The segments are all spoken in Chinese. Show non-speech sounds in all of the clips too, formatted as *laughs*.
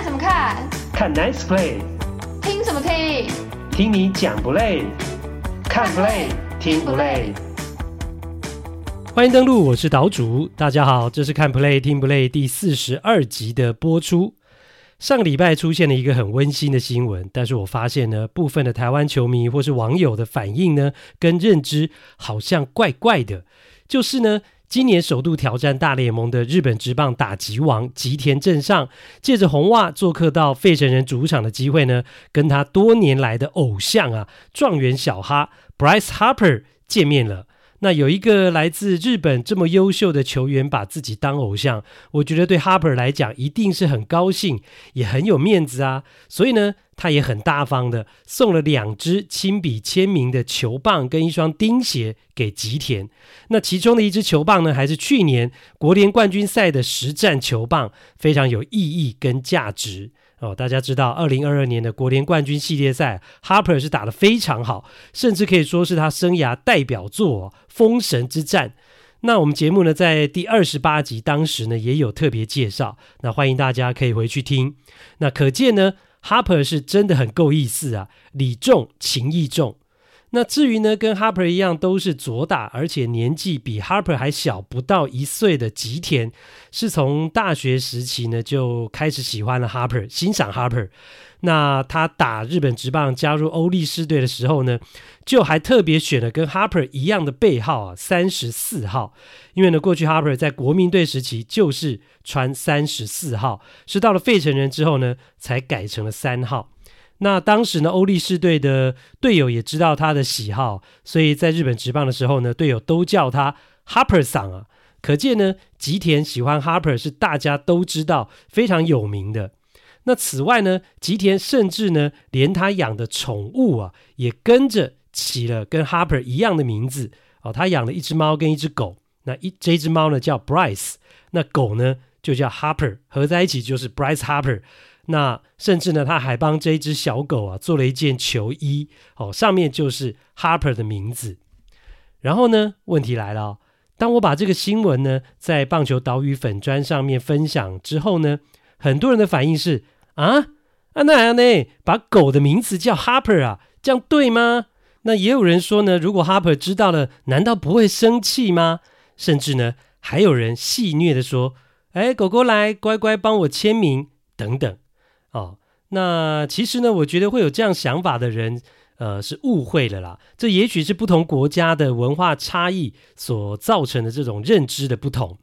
看什么看？看 Nice Play。听什么听？听你讲不累？看 Play 听不累？欢迎登录，我是岛主。大家好，这是看 Play 听不累第四十二集的播出。上个礼拜出现了一个很温馨的新闻，但是我发现呢，部分的台湾球迷或是网友的反应呢，跟认知好像怪怪的。就是呢，今年首度挑战大联盟的日本职棒打击王吉田正上，借着红袜做客到费城人主场的机会呢，跟他多年来的偶像啊，状元小哈 Bryce Harper 见面了。那有一个来自日本这么优秀的球员把自己当偶像，我觉得对 Harper 来讲一定是很高兴，也很有面子啊。所以呢，他也很大方的送了两支亲笔签名的球棒跟一双钉鞋给吉田。那其中的一支球棒呢，还是去年国联冠军赛的实战球棒，非常有意义跟价值。哦，大家知道，二零二二年的国联冠军系列赛，Harper 是打得非常好，甚至可以说是他生涯代表作，封神之战。那我们节目呢，在第二十八集当时呢，也有特别介绍，那欢迎大家可以回去听。那可见呢，Harper 是真的很够意思啊，礼重情义重。那至于呢，跟 Harper 一样都是左打，而且年纪比 Harper 还小不到一岁的吉田，是从大学时期呢就开始喜欢了 Harper，欣赏 Harper。那他打日本职棒加入欧力士队的时候呢，就还特别选了跟 Harper 一样的背号啊，三十四号。因为呢，过去 Harper 在国民队时期就是穿三十四号，是到了费城人之后呢，才改成了三号。那当时呢，欧力士队的队友也知道他的喜好，所以在日本职棒的时候呢，队友都叫他 Harper 桑啊。可见呢，吉田喜欢 Harper 是大家都知道，非常有名的。那此外呢，吉田甚至呢，连他养的宠物啊，也跟着起了跟 Harper 一样的名字哦。他养了一只猫跟一只狗，那一这只猫呢叫 Bryce，那狗呢就叫 Harper，合在一起就是 Bryce Harper。那甚至呢，他还帮这一只小狗啊做了一件球衣，哦，上面就是 Harper 的名字。然后呢，问题来了，当我把这个新闻呢在棒球岛屿粉砖上面分享之后呢，很多人的反应是啊，啊那样呢，把狗的名字叫 Harper 啊，这样对吗？那也有人说呢，如果 Harper 知道了，难道不会生气吗？甚至呢，还有人戏谑的说，哎，狗狗来，乖乖帮我签名，等等。哦，那其实呢，我觉得会有这样想法的人，呃，是误会了啦。这也许是不同国家的文化差异所造成的这种认知的不同。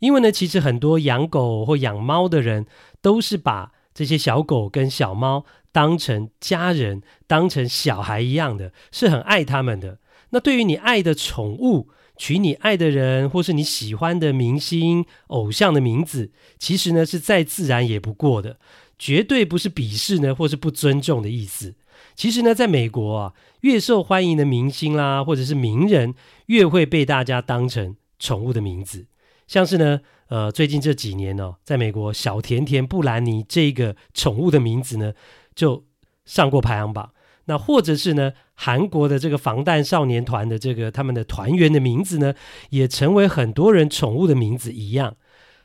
因为呢，其实很多养狗或养猫的人，都是把这些小狗跟小猫当成家人，当成小孩一样的，是很爱他们的。那对于你爱的宠物，取你爱的人或是你喜欢的明星偶像的名字，其实呢，是再自然也不过的。绝对不是鄙视呢，或是不尊重的意思。其实呢，在美国啊，越受欢迎的明星啦，或者是名人，越会被大家当成宠物的名字。像是呢，呃，最近这几年哦，在美国，小甜甜布兰妮这个宠物的名字呢，就上过排行榜。那或者是呢，韩国的这个防弹少年团的这个他们的团员的名字呢，也成为很多人宠物的名字一样。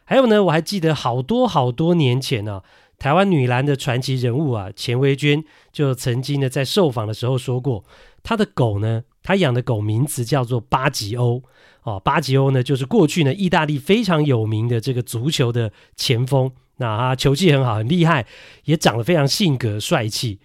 还有呢，我还记得好多好多年前呢、台湾女篮的传奇人物啊，钱薇娟就曾经呢在受访的时候说过，她的狗呢，她养的狗名字叫做巴吉欧哦，巴吉欧呢就是过去呢意大利非常有名的这个足球的前锋，那他球技很好，很厉害，也长得非常性格帅气。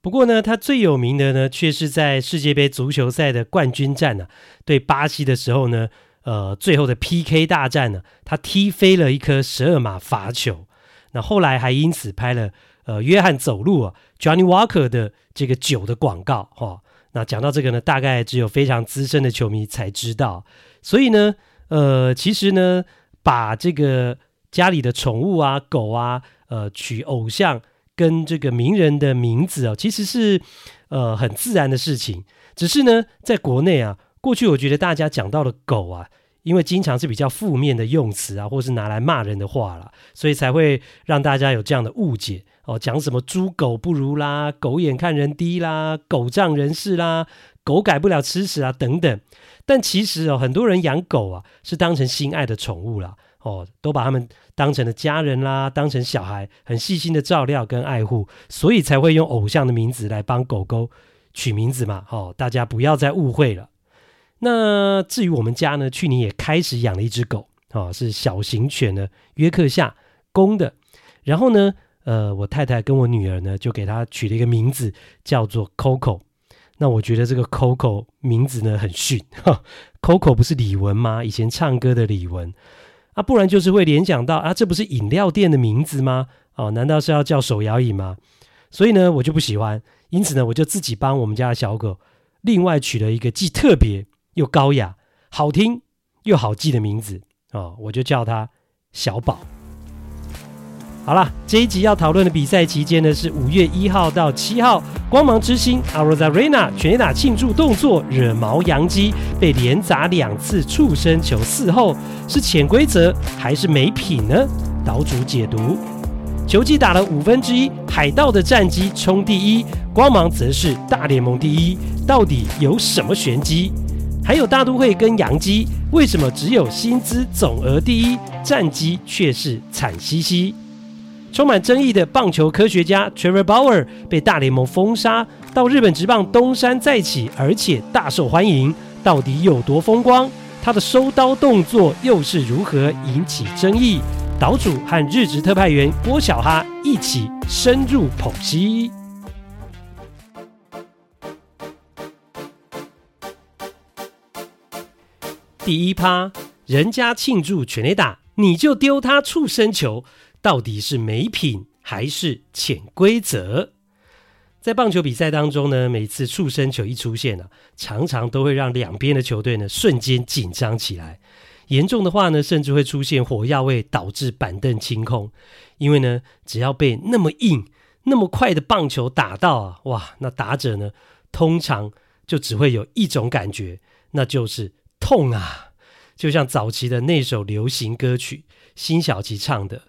不过呢，他最有名的呢，却是在世界杯足球赛的冠军战呢、对巴西的时候呢，呃，最后的 PK 大战呢，他踢飞了一颗十二码罚球。那后来还因此拍了呃约翰走路啊，Johnny Walker 的这个酒的广告哈、哦。那讲到这个呢，大概只有非常资深的球迷才知道。所以呢，呃，其实呢，把这个家里的宠物啊，狗啊，呃，取偶像跟这个名人的名字啊、哦，其实是呃很自然的事情。只是呢，在国内啊，过去我觉得大家讲到了狗啊。因为经常是比较负面的用词啊，或是拿来骂人的话啦，所以才会让大家有这样的误解哦。讲什么猪狗不如啦，狗眼看人低啦，狗仗人势啦，狗改不了吃屎啊等等。但其实哦，很多人养狗啊是当成心爱的宠物啦。哦，都把他们当成了家人啦，当成小孩，很细心的照料跟爱护，所以才会用偶像的名字来帮狗狗取名字嘛。哦，大家不要再误会了。那至于我们家呢，去年也开始养了一只狗，哦，是小型犬的约克夏公的。然后呢，呃，我太太跟我女儿呢，就给它取了一个名字，叫做 Coco。那我觉得这个 Coco 名字呢很逊，Coco 不是李玟吗？以前唱歌的李玟。啊，不然就是会联想到啊，这不是饮料店的名字吗？哦，难道是要叫手摇椅吗？所以呢，我就不喜欢，因此呢，我就自己帮我们家的小狗另外取了一个既特别又高雅、好听又好记的名字哦，我就叫它小宝。好了，这一集要讨论的比赛期间呢，是五月一号到七号，光芒之星 Arozarena 全打庆祝动作惹毛洋基，被连砸两次触身球四后，是潜规则还是没品呢？岛主解读：球季打了五分之一，海盗的战绩冲第一，光芒则是大联盟第一，到底有什么玄机？还有大都会跟洋基，为什么只有薪资总额第一，战绩却是惨兮兮？充满争议的棒球科学家 Trevor Bauer 被大联盟封杀，到日本职棒东山再起，而且大受欢迎，到底有多风光？他的收刀动作又是如何引起争议？岛主和日职特派员郭小哈一起深入剖析。第一趴，人家庆祝全垒打，你就丢他触身球。到底是没品还是潜规则？在棒球比赛当中呢，每次触身球一出现啊，常常都会让两边的球队呢瞬间紧张起来。严重的话呢，甚至会出现火药味，导致板凳清空。因为呢，只要被那么硬、那么快的棒球打到啊，哇，那打者呢，通常就只会有一种感觉，那就是痛啊！就像早期的那首流行歌曲，辛晓琪唱的。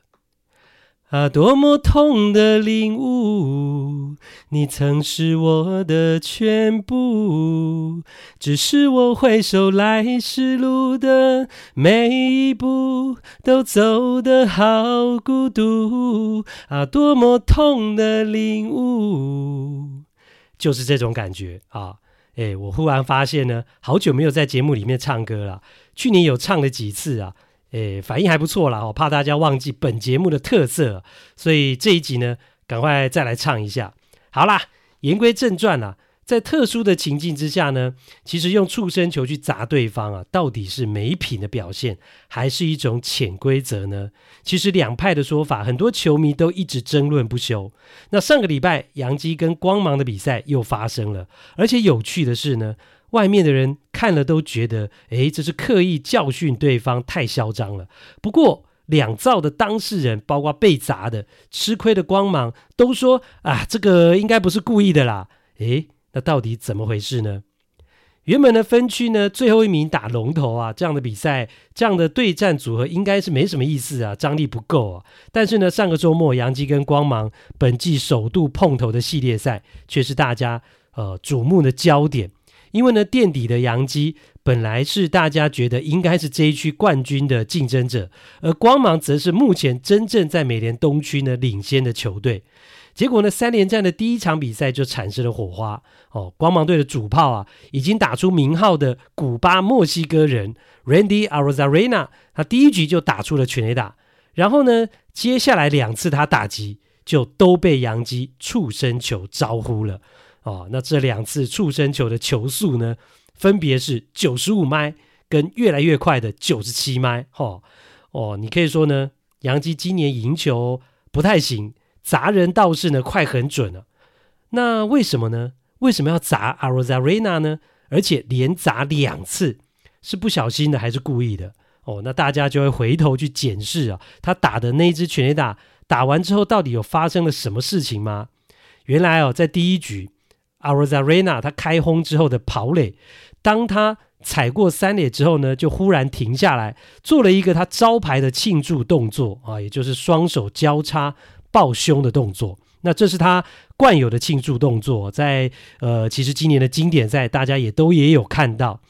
啊，多么痛的领悟！你曾是我的全部，只是我回首来时路的每一步都走得好孤独。啊，多么痛的领悟！就是这种感觉啊！诶，我忽然发现呢，好久没有在节目里面唱歌了。去年有唱了几次啊。诶，反应还不错啦，我怕大家忘记本节目的特色，所以这一集呢，赶快再来唱一下。好啦，言归正传啦，在特殊的情境之下呢，其实用触身球去砸对方啊，到底是没品的表现，还是一种潜规则呢？其实两派的说法，很多球迷都一直争论不休。那上个礼拜，洋基跟光芒的比赛又发生了，而且有趣的是呢。外面的人看了都觉得，诶，这是刻意教训对方，太嚣张了。不过，两造的当事人，包括被砸的、吃亏的光芒，都说啊，这个应该不是故意的啦。诶，那到底怎么回事呢？原本的分区呢，最后一名打龙头啊，这样的比赛，这样的对战组合，应该是没什么意思啊，张力不够啊。但是呢，上个周末，杨基跟光芒本季首度碰头的系列赛，却是大家呃瞩目的焦点。因为呢，垫底的杨基本来是大家觉得应该是这一区冠军的竞争者，而光芒则是目前真正在美联东区呢领先的球队。结果呢，三连战的第一场比赛就产生了火花。哦，光芒队的主炮啊，已经打出名号的古巴墨西哥人 Randy Arozarena，他第一局就打出了全垒打，然后呢，接下来两次他打击就都被洋基触身球招呼了。哦，那这两次触身球的球速呢，分别是九十五迈跟越来越快的九十七迈。哦，哦，你可以说呢，洋基今年赢球不太行，砸人倒是呢快很准了。那为什么呢？为什么要砸 Arozarena 呢？而且连砸两次，是不小心的还是故意的？哦，那大家就会回头去检视啊，他打的那一只全垒打打完之后，到底有发生了什么事情吗？原来哦，在第一局。Arozarena 他开轰之后的跑垒，当他踩过三垒之后呢，就忽然停下来，做了一个他招牌的庆祝动作啊，也就是双手交叉抱胸的动作。那这是他惯有的庆祝动作，在呃，其实今年的经典赛大家也都也有看到。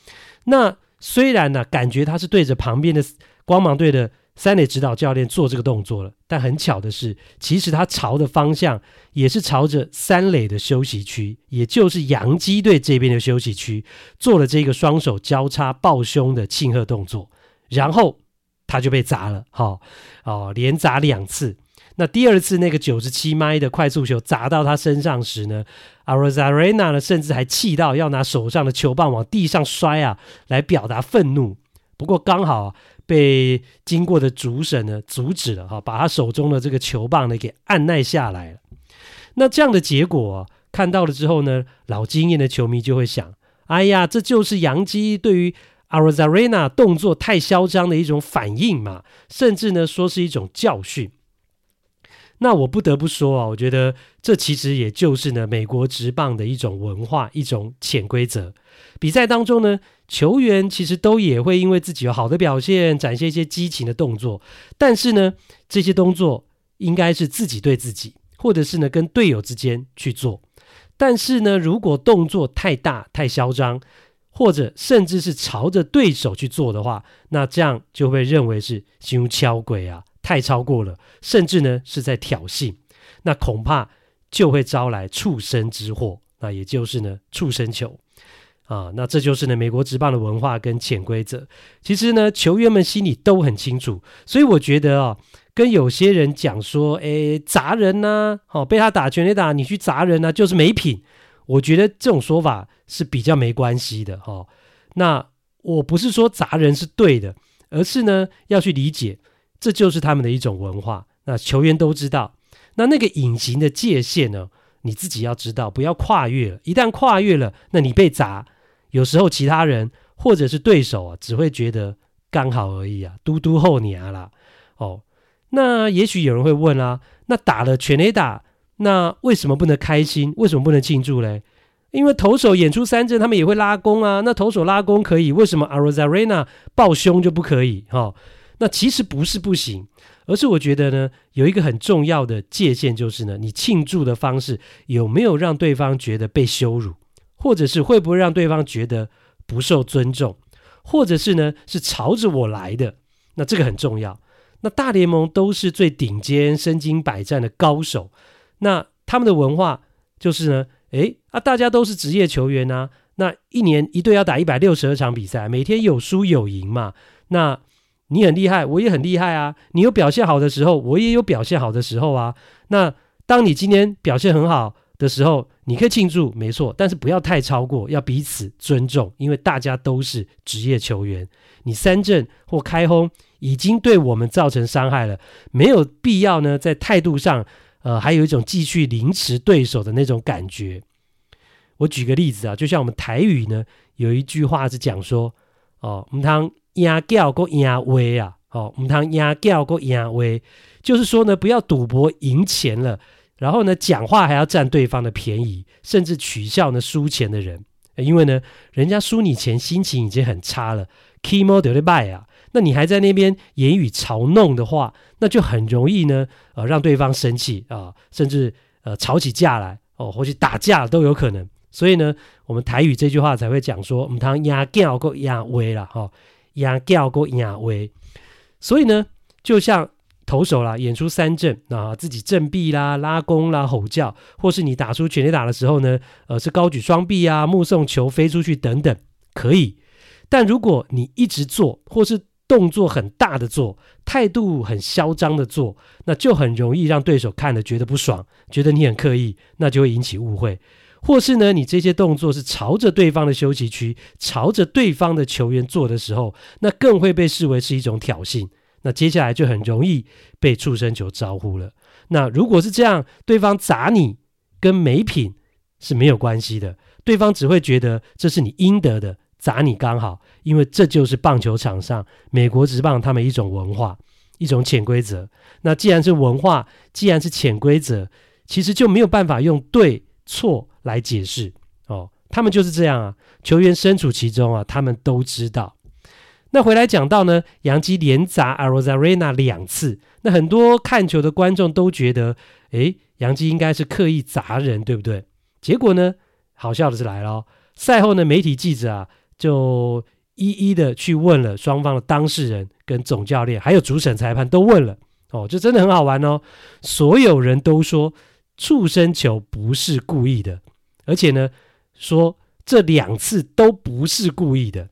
那虽然呢，感觉他是对着旁边的光芒队的三垒指导教练做这个动作了，但很巧的是，其实他朝的方向也是朝着三垒的休息区，也就是洋基队这边的休息区，做了这个双手交叉抱胸的庆贺动作，然后他就被砸了，好哦，连砸两次。那第二次那个九十七迈的快速球砸到他身上时呢，Arozarena 呢甚至还气到要拿手上的球棒往地上摔啊，来表达愤怒。不过刚好。被经过的主审呢阻止了哈，把他手中的这个球棒呢给按捺下来了。那这样的结果，看到了之后呢，老经验的球迷就会想：哎呀，这就是杨基对于 Arozarena 动作太嚣张的一种反应嘛，甚至呢说是一种教训。那我不得不说啊，我觉得这其实也就是呢美国职棒的一种文化，一种潜规则。比赛当中呢，球员其实都也会因为自己有好的表现，展现一些激情的动作。但是呢，这些动作应该是自己对自己，或者是呢跟队友之间去做。但是呢，如果动作太大、太嚣张，或者甚至是朝着对手去做的话，那这样就会认为是胸敲鬼啊。太超过了，甚至呢是在挑衅，那恐怕就会招来畜生之祸，那也就是呢畜生球啊，那这就是呢美国职棒的文化跟潜规则。其实呢球员们心里都很清楚，所以我觉得啊，跟有些人讲说，诶砸人呐，哦被他打全垒打，你去砸人呐，就是没品。我觉得这种说法是比较没关系的哈。那我不是说砸人是对的，而是呢要去理解。这就是他们的一种文化，那球员都知道。那那个隐形的界限呢，你自己要知道，不要跨越了。一旦跨越了，那你被砸，有时候其他人或者是对手啊，只会觉得刚好而已啊，嘟嘟后你啊啦。哦，那也许有人会问啊，那打了全垒打，那为什么不能开心？为什么不能庆祝嘞？因为投手演出三振，他们也会拉弓啊。那投手拉弓可以，为什么 Arozarena 抱胸就不可以？哈、哦。那其实不是不行，而是我觉得呢，有一个很重要的界限，就是呢，你庆祝的方式有没有让对方觉得被羞辱，或者是会不会让对方觉得不受尊重，或者是呢，是朝着我来的，那这个很重要。那大联盟都是最顶尖、身经百战的高手，那他们的文化就是呢，诶啊，大家都是职业球员啊，那一年一队要打一百六十二场比赛，每天有输有赢嘛，那。你很厉害，我也很厉害啊！你有表现好的时候，我也有表现好的时候啊。那当你今天表现很好的时候，你可以庆祝，没错，但是不要太超过，要彼此尊重，因为大家都是职业球员。你三振或开轰已经对我们造成伤害了，没有必要呢，在态度上，呃，还有一种继续凌迟对手的那种感觉。我举个例子啊，就像我们台语呢，有一句话是讲说，哦，我们当。压叫过压威啊，哦，唔通压叫过压威，就是说呢，不要赌博赢钱了，然后呢，讲话还要占对方的便宜，甚至取笑呢输钱的人，因为呢，人家输你钱，心情已经很差了，kimo 得了败啊，那你还在那边言语嘲弄的话，那就很容易呢，呃，让对方生气啊、甚至呃吵起架来哦，或者打架都有可能。所以呢，我们台语这句话才会讲说，唔通压叫过压威了哈。压叫过压威，所以呢，就像投手啦，演出三振啊，自己振臂啦、拉弓啦、吼叫，或是你打出全垒打的时候呢，呃，是高举双臂啊，目送球飞出去等等，可以。但如果你一直做，或是动作很大的做，态度很嚣张的做，那就很容易让对手看了觉得不爽，觉得你很刻意，那就会引起误会。或是呢，你这些动作是朝着对方的休息区，朝着对方的球员做的时候，那更会被视为是一种挑衅。那接下来就很容易被触身球招呼了。那如果是这样，对方砸你跟没品是没有关系的，对方只会觉得这是你应得的，砸你刚好，因为这就是棒球场上美国职棒他们一种文化，一种潜规则。那既然是文化，既然是潜规则，其实就没有办法用对错来解释哦，他们就是这样啊。球员身处其中啊，他们都知道。那回来讲到呢，杨基连砸 Arozarena 两次，那很多看球的观众都觉得，诶，杨基应该是刻意砸人，对不对？结果呢，好笑的是来了，赛后呢，媒体记者啊就一一的去问了双方的当事人、跟总教练，还有主审裁判都问了哦，这真的很好玩哦。所有人都说触身球不是故意的，而且呢，说这两次都不是故意的。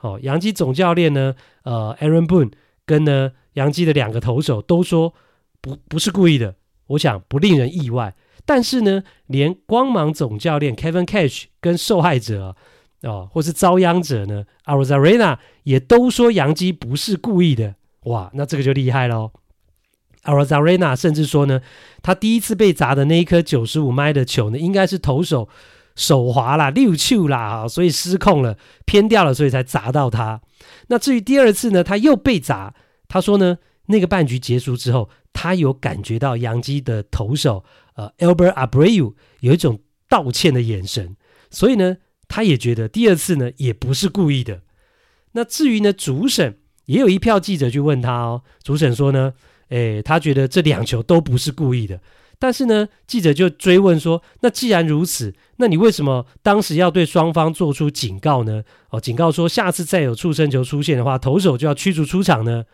哦，洋基总教练呢，呃，Aaron Boone 跟呢洋基的两个投手都说不不是故意的。我想不令人意外，但是呢，连光芒总教练 Kevin Cash 跟受害者。哦，或是遭殃者呢？Arozarena 也都说洋基不是故意的，哇，那这个就厉害喽。Arozarena 甚至说呢，他第一次被砸的那一颗九十五迈的球呢，应该是投手手滑啦、溜球啦，所以失控了，偏掉了，所以才砸到他。那至于第二次呢，他又被砸，他说呢，那个半局结束之后，他有感觉到洋基的投手呃 Albert Abreu 有一种道歉的眼神，所以呢。他也觉得第二次呢也不是故意的。那至于呢，主审也有一票记者去问他哦。主审说呢，诶，他觉得这两球都不是故意的。但是呢，记者就追问说，那既然如此，那你为什么当时要对双方做出警告呢？哦，警告说下次再有触身球出现的话，投手就要驱逐出场呢。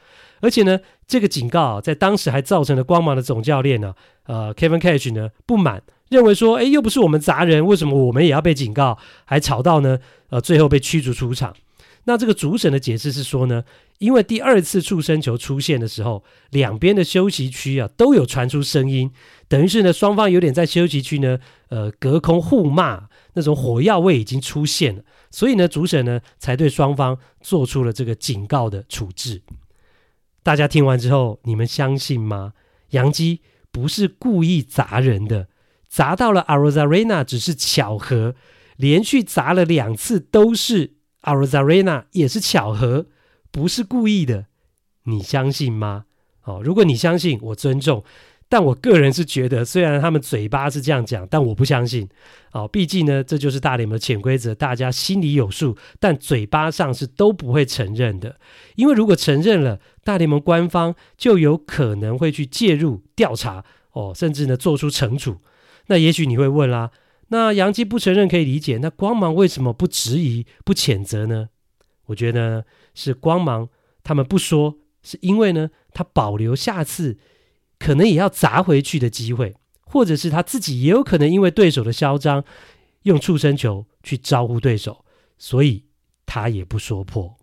而且呢，这个警告啊，在当时还造成了光芒的总教练呢，呃，Kevin Cash 呢不满。认为说，哎，又不是我们砸人，为什么我们也要被警告，还吵到呢？呃，最后被驱逐出场。那这个主审的解释是说呢，因为第二次触身球出现的时候，两边的休息区啊都有传出声音，等于是呢双方有点在休息区呢，呃，隔空互骂，那种火药味已经出现了，所以呢主审呢才对双方做出了这个警告的处置。大家听完之后，你们相信吗？杨基不是故意砸人的。砸到了 Arozarena 只是巧合，连续砸了两次都是 Arozarena 也是巧合，不是故意的，你相信吗？哦，如果你相信，我尊重，但我个人是觉得，虽然他们嘴巴是这样讲，但我不相信。哦，毕竟呢，这就是大联盟的潜规则，大家心里有数，但嘴巴上是都不会承认的，因为如果承认了，大联盟官方就有可能会去介入调查，哦，甚至呢做出惩处。那也许你会问啦，那杨基不承认可以理解，那光芒为什么不质疑、不谴责呢？我觉得，是光芒他们不说，是因为呢，他保留下次可能也要砸回去的机会，或者是他自己也有可能因为对手的嚣张，用触身球去招呼对手，所以他也不说破。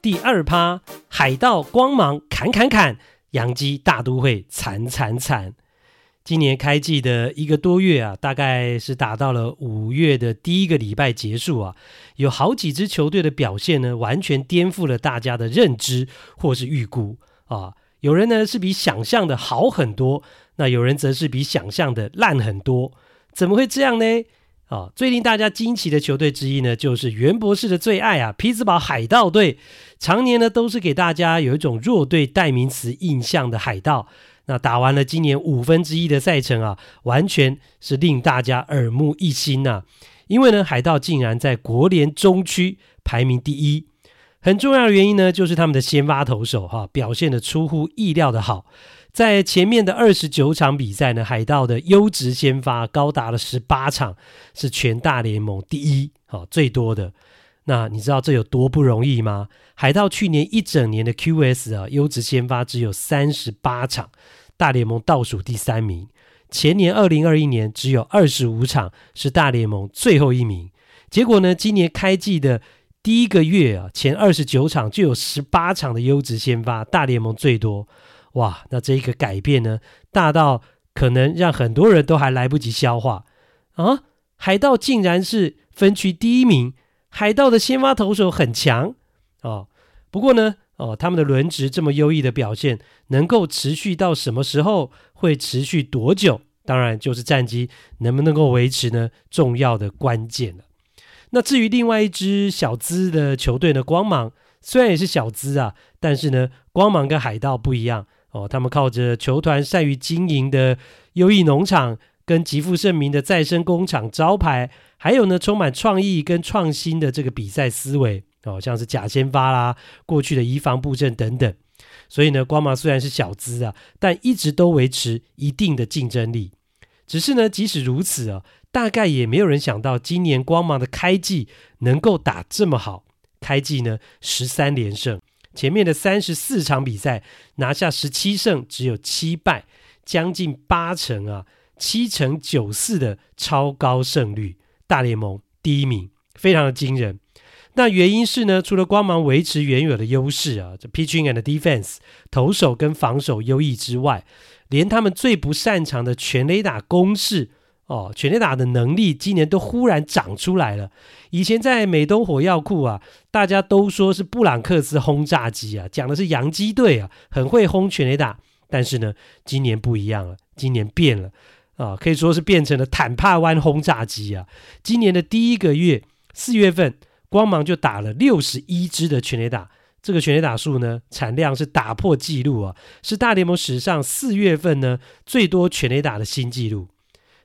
第二趴。海盗光芒砍砍砍，洋基大都会惨惨惨。今年开季的一个多月啊，大概是打到了五月的第一个礼拜结束啊，有好几支球队的表现呢，完全颠覆了大家的认知或是预估啊。有人呢是比想象的好很多，那有人则是比想象的烂很多。怎么会这样呢？啊，最令大家惊奇的球队之一呢，就是袁博士的最爱啊，匹兹堡海盗队，常年呢都是给大家有一种弱队代名词印象的海盗。那打完了今年五分之一的赛程啊，完全是令大家耳目一新呐、啊。因为呢，海盗竟然在国联中区排名第一，很重要的原因呢，就是他们的先发投手哈、表现的出乎意料的好。在前面的二十九场比赛呢，海盗的优质先发高达了十八场，是全大联盟第一，好最多的。那你知道这有多不容易吗？海盗去年一整年的 QS 啊，优质先发只有三十八场，大联盟倒数第三名。前年二零二一年只有二十五场，是大联盟最后一名。结果呢，今年开季的第一个月啊，前二十九场就有十八场的优质先发，大联盟最多。哇，那这一个改变呢，大到可能让很多人都还来不及消化啊！海盗竟然是分区第一名，海盗的先发投手很强哦。不过呢，哦，他们的轮值这么优异的表现，能够持续到什么时候？会持续多久？当然就是战绩能不能够维持呢，重要的关键了。那至于另外一支小资的球队呢，光芒虽然也是小资啊，但是呢，光芒跟海盗不一样。哦，他们靠着球团善于经营的优异农场，跟极负盛名的再生工厂招牌，还有呢充满创意跟创新的这个比赛思维，哦，像是假先发啦，过去的移防布阵等等。所以呢，光芒虽然是小资啊，但一直都维持一定的竞争力。只是呢，即使如此啊，大概也没有人想到今年光芒的开季能够打这么好。开季呢，十三连胜，前面的三十四场比赛拿下十七胜，只有七败，将近八成啊，七成九四的超高胜率，大联盟第一名，非常的惊人。那原因是呢，除了光芒维持原有的优势啊，这 pitching and defense 投手跟防守优异之外，连他们最不擅长的全垒打攻势哦，全垒打的能力今年都忽然长出来了。以前在美东火药库啊，大家都说是布朗克斯轰炸机啊，讲的是洋基队啊，很会轰全垒打。但是呢，今年不一样了，今年变了啊，可以说是变成了坦帕湾轰炸机啊。今年的第一个月，四月份。光芒就打了六十一支的全垒打，这个全垒打数呢，产量是打破纪录啊，是大联盟史上四月份呢最多全垒打的新纪录。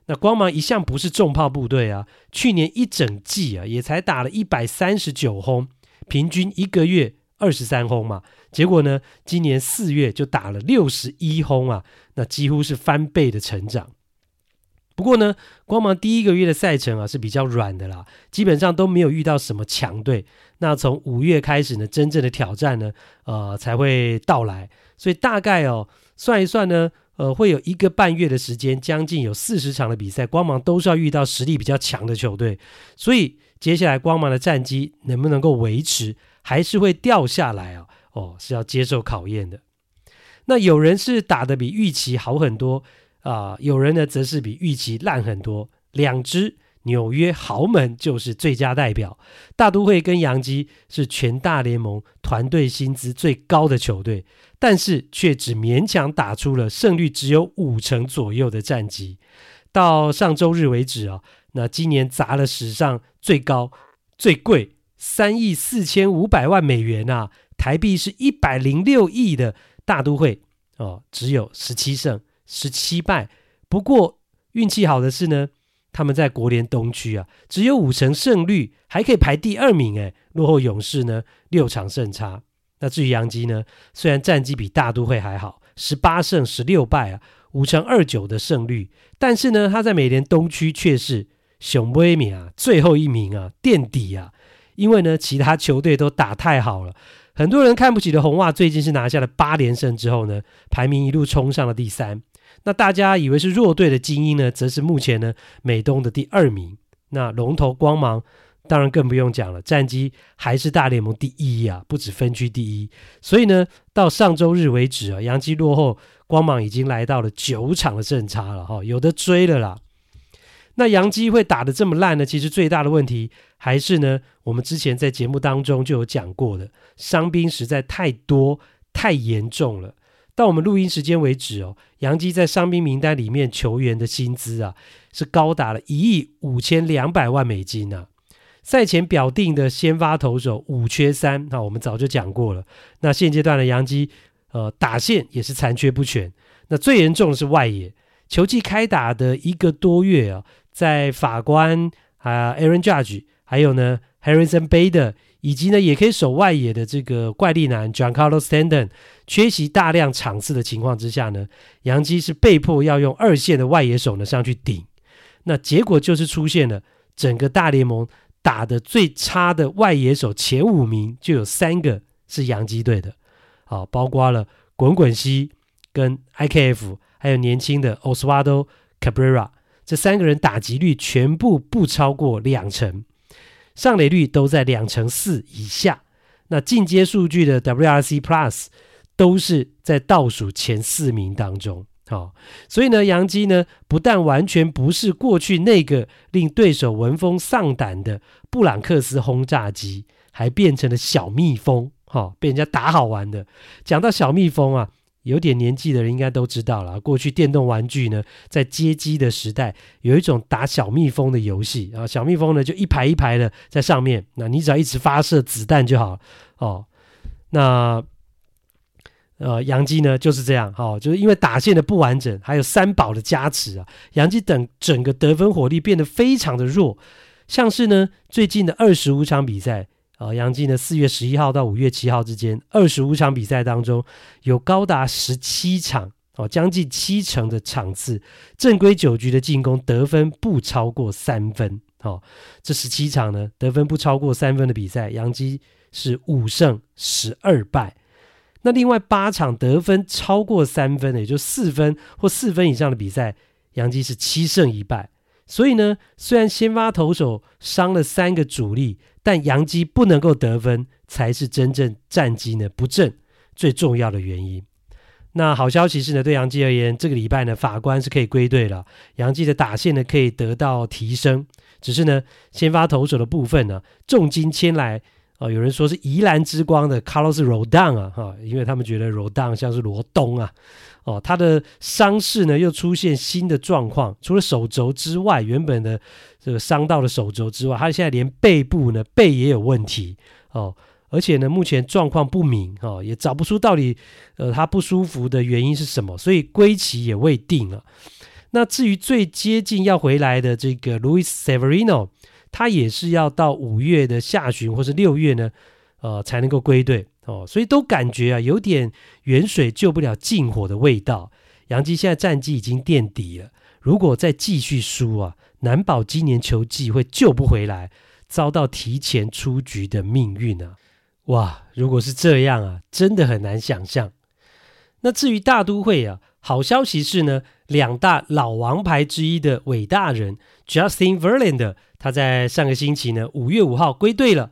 那光芒一向不是重炮部队啊，去年一整季啊也才打了一百三十九轰，平均一个月二十三轰嘛，结果呢，今年四月就打了六十一轰啊，那几乎是翻倍的成长。不过呢，光芒第一个月的赛程啊是比较软的啦，基本上都没有遇到什么强队。那从五月开始呢，真正的挑战呢，呃，才会到来。所以大概哦，算一算呢，呃，会有一个半月的时间，将近有四十场的比赛，光芒都是要遇到实力比较强的球队。所以接下来光芒的战绩能不能够维持，还是会掉下来啊？哦，是要接受考验的。那有人是打得比预期好很多。啊、有人呢则是比预期烂很多。两支纽约豪门就是最佳代表，大都会跟洋基是全大联盟团队薪资最高的球队，但是却只勉强打出了胜率只有五成左右的战绩。到上周日为止啊，那今年砸了史上最高、最贵三亿四千五百万美元啊，台币是一百零六亿的大都会哦，只有十七胜。十七败，不过运气好的是呢，他们在国联东区啊，只有五成胜率，还可以排第二名，诶，落后勇士呢六场胜差。那至于洋基呢，虽然战绩比大都会还好，十八胜十六败啊，五成二九的胜率，但是呢，他在美联东区却是熊威米啊最后一名啊垫底啊，因为呢其他球队都打太好了。很多人看不起的红袜，最近是拿下了八连胜之后呢，排名一路冲上了第三。那大家以为是弱队的精英呢，则是目前呢美东的第二名。那龙头光芒当然更不用讲了，战绩还是大联盟第一啊，不止分区第一。所以呢，到上周日为止啊，洋基落后光芒已经来到了九场的胜差了哈，有的追了啦。那洋基会打得这么烂呢？其实最大的问题还是呢，我们之前在节目当中就有讲过的，伤兵实在太多太严重了。到我们录音时间为止哦，洋基在伤兵名单里面球员的薪资啊，是高达了一亿五千两百万美金啊。赛前表定的先发投手五缺三，那我们早就讲过了。那现阶段的洋基，呃，打线也是残缺不全。那最严重的是外野，球季开打的一个多月啊。在法官啊，Aaron Judge，还有呢，Harrison Bader，以及呢，也可以守外野的这个怪力男 John Carlos Stanton 缺席大量场次的情况之下呢，洋基是被迫要用二线的外野手呢上去顶，那结果就是出现了整个大联盟打的最差的外野手前五名就有三个是洋基队的，好，包括了滚滚西跟 IKF，还有年轻的 Oswaldo Cabrera。这三个人打击率全部不超过两成，上垒率都在两成四以下。那进阶数据的 WRC Plus 都是在倒数前四名当中。好、所以呢，洋基呢不但完全不是过去那个令对手闻风丧胆的布朗克斯轰炸机，还变成了小蜜蜂。哈、被人家打好玩的。讲到小蜜蜂啊。有点年纪的人应该都知道了，过去电动玩具呢，在街机的时代，有一种打小蜜蜂的游戏啊，小蜜蜂呢就一排一排的在上面，那你只要一直发射子弹就好哦。那呃，杨基呢就是这样，哦，就是因为打线的不完整，还有三宝的加持啊，杨基等整个得分火力变得非常的弱，像是呢最近的二十五场比赛。啊，杨基呢，四月十一号到五月七号之间，二十五场比赛当中，有高达十七场哦，将近七成的场次，正规九局的进攻得分不超过三分。哦，这十七场呢，得分不超过三分的比赛，杨基是五胜十二败。那另外八场得分超过三分的，也就四分或四分以上的比赛，杨基是七胜一败。所以呢，虽然先发投手伤了三个主力，但杨基不能够得分，才是真正战绩呢不振最重要的原因。那好消息是呢，对杨基而言，这个礼拜呢，法官是可以归队了，杨基的打线呢可以得到提升。只是呢，先发投手的部分呢，重金签来，哦、有人说是宜兰之光的 Carlos Rodon 啊，哈，因为他们觉得 Rodon 像是罗东啊，哦，他的伤势呢又出现新的状况，除了手肘之外，原本的这个伤到了手肘之外，他现在连背部呢背也有问题哦。而且呢，目前状况不明，哦，也找不出到底，呃，他不舒服的原因是什么，所以归期也未定了。那至于最接近要回来的这个 Louis Severino，他也是要到五月的下旬或是六月呢，呃，才能够归队哦。所以都感觉啊，有点远水救不了近火的味道。杨基现在战绩已经垫底了，如果再继续输啊，难保今年球季会救不回来，遭到提前出局的命运啊。哇，如果是这样啊，真的很难想象。那至于大都会啊，好消息是呢，两大老王牌之一的伟大人 Justin Verlander，他在上个星期呢，五月五号归队了。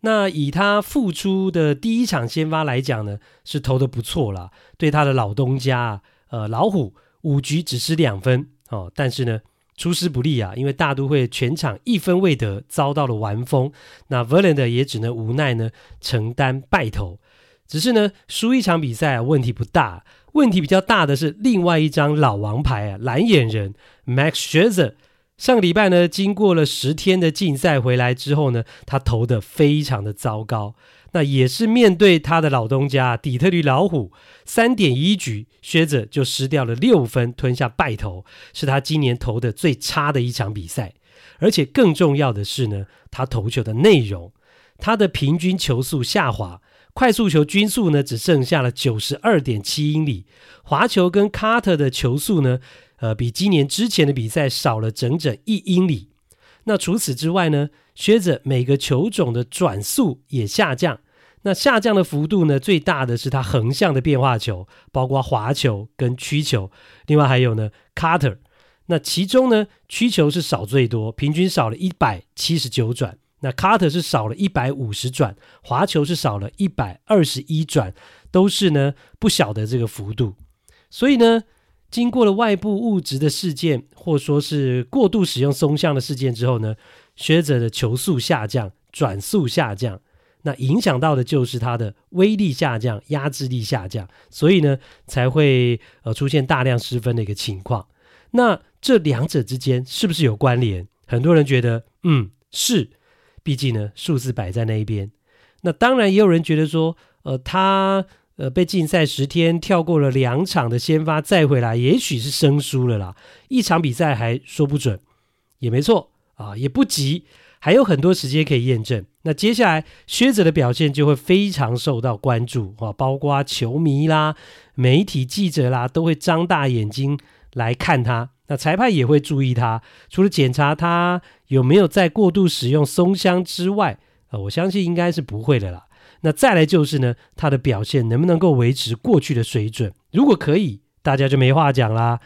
那以他复出的第一场先发来讲呢，是投得不错啦。对他的老东家，呃，老虎五局只失两分哦，但是呢。出师不利啊，因为大都会全场一分未得，遭到了完封。那 Verlander 也只能无奈呢承担败投。只是呢输一场比赛啊问题不大，问题比较大的是另外一张老王牌啊蓝眼人 Max Scherzer。上个礼拜呢经过了十天的禁赛回来之后呢，他投得非常的糟糕。那也是面对他的老东家底特律老虎，三点一局，薛泽就失掉了六分，吞下败投，是他今年投的最差的一场比赛。而且更重要的是呢，他投球的内容，他的平均球速下滑，快速球均速呢只剩下了九十二点七英里，滑球跟卡特的球速呢，呃，比今年之前的比赛少了整整一英里。那除此之外呢，靴子每个球种的转速也下降。那下降的幅度呢，最大的是它横向的变化球，包括滑球跟曲球，另外还有呢，cutter。那其中呢，曲球是少最多，平均少了一百七十九转。那 cutter 是少了一百五十转，滑球是少了一百二十一转，都是呢不小的这个幅度。所以呢，经过了外部物质的事件，或说是过度使用松香的事件之后呢，学者的球速下降，转速下降。那影响到的就是它的威力下降，压制力下降，所以呢才会呃出现大量失分的一个情况。那这两者之间是不是有关联？很多人觉得嗯是，毕竟呢数字摆在那一边。那当然也有人觉得说，呃他呃被禁赛十天，跳过了两场的先发再回来，也许是生疏了啦，一场比赛还说不准，也没错啊，也不急。还有很多时间可以验证。那接下来靴子的表现就会非常受到关注啊，包括球迷啦、媒体记者啦，都会张大眼睛来看他。那裁判也会注意他，除了检查他有没有在过度使用松香之外，啊，我相信应该是不会的啦。那再来就是呢，他的表现能不能够维持过去的水准？如果可以，大家就没话讲啦。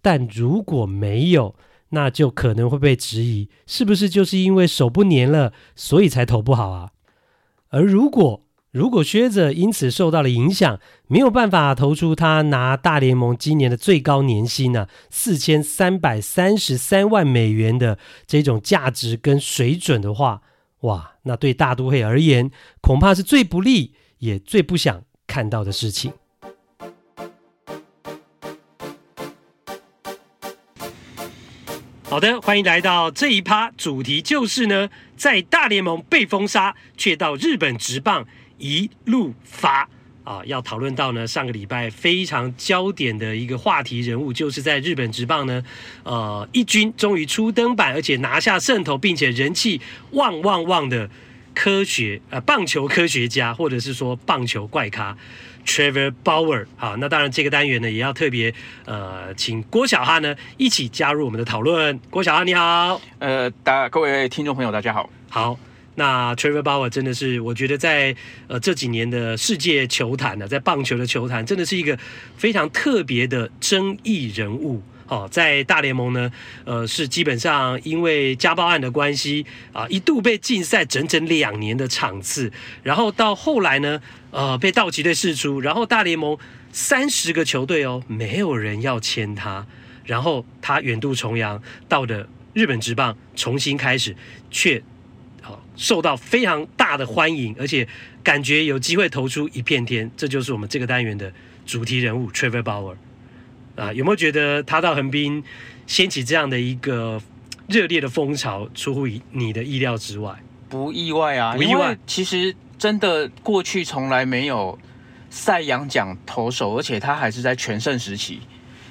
但如果没有，那就可能会被质疑，是不是就是因为手不粘了，所以才投不好啊？而如果如果靴子因此受到了影响，没有办法投出他拿大联盟今年的最高年薪呢，四千三百三十三万美元的这种价值跟水准的话，哇，那对大都会而言，恐怕是最不利也最不想看到的事情。好的，欢迎来到这一趴，主题就是呢，在大联盟被封杀，却到日本职棒一路发啊！要讨论到呢，上个礼拜非常焦点的一个话题人物，就是在日本职棒呢，呃，一军终于出登板，而且拿下胜投，并且人气旺旺旺的科学呃棒球科学家，或者是说棒球怪咖 Trevor Bauer。好，那当然这个单元呢，也要特别呃请郭小哈呢一起加入我们的讨论。郭小哈你好，呃，大各位听众朋友大家好，好。那 Trevor Bauer 真的是，我觉得在呃这几年的世界球坛呢，在棒球的球坛，真的是一个非常特别的争议人物。哦，在大联盟呢，呃，是基本上因为家暴案的关系啊，一度被禁赛整整两年的场次，然后到后来呢，呃，被道奇队释出，然后大联盟三十个球队哦，没有人要签他，然后他远渡重洋到的日本职棒重新开始，却。受到非常大的欢迎，而且感觉有机会投出一片天，这就是我们这个单元的主题人物 Trevor Bauer 啊，有没有觉得他到横滨掀起这样的一个热烈的风潮，出乎你的意料之外？不意外啊，不意外。其实真的过去从来没有赛扬奖投手，而且他还是在全盛时期，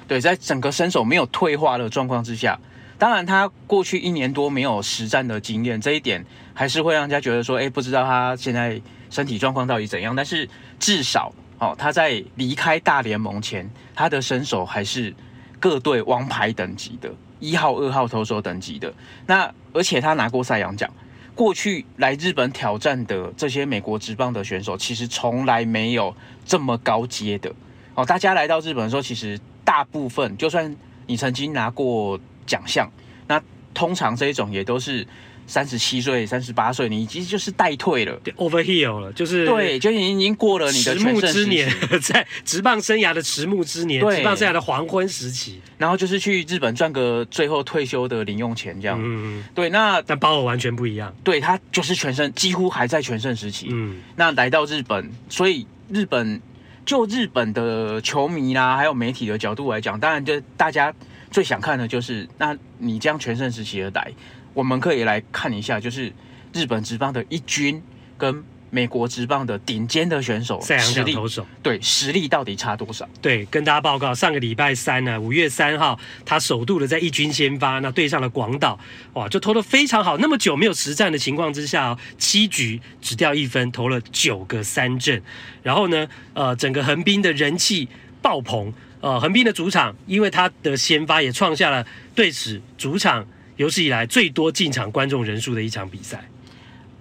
对，在整个身手没有退化的状况之下。当然，他过去一年多没有实战的经验，这一点还是会让人家觉得说，哎，不知道他现在身体状况到底怎样。但是至少，哦，他在离开大联盟前，他的身手还是各队王牌等级的，一号、二号投手等级的。那而且他拿过赛扬奖，过去来日本挑战的这些美国职棒的选手，其实从来没有这么高阶的。哦，大家来到日本的时候，其实大部分，就算你曾经拿过。奖项，那通常这一种也都是三十七岁、三十八岁，你其实就是代退了，overheal 了，就是对，就已经已经过了你的迟暮之年，*laughs* 在职棒生涯的迟暮之年，职棒生涯的黄昏时期，然后就是去日本赚个最后退休的零用钱这样。嗯，对，那但鲍尔完全不一样，对他就是全盛，几乎还在全盛时期。嗯，那来到日本，所以日本就日本的球迷啦，还有媒体的角度来讲，当然就大家。最想看的就是，那你这样全盛时期而来，我们可以来看一下，就是日本职棒的一军跟美国职棒的顶尖的选手赛扬奖投手，对实力到底差多少？对，跟大家报告，上个礼拜三呢，五月三号，他首度的在一军先发，那对上了广岛，哇，就投得非常好。那么久没有实战的情况之下，七局只掉一分，投了九个三振，然后呢，呃，整个横滨的人气爆棚。呃，横滨的主场，因为他的先发也创下了对此主场有史以来最多进场观众人数的一场比赛。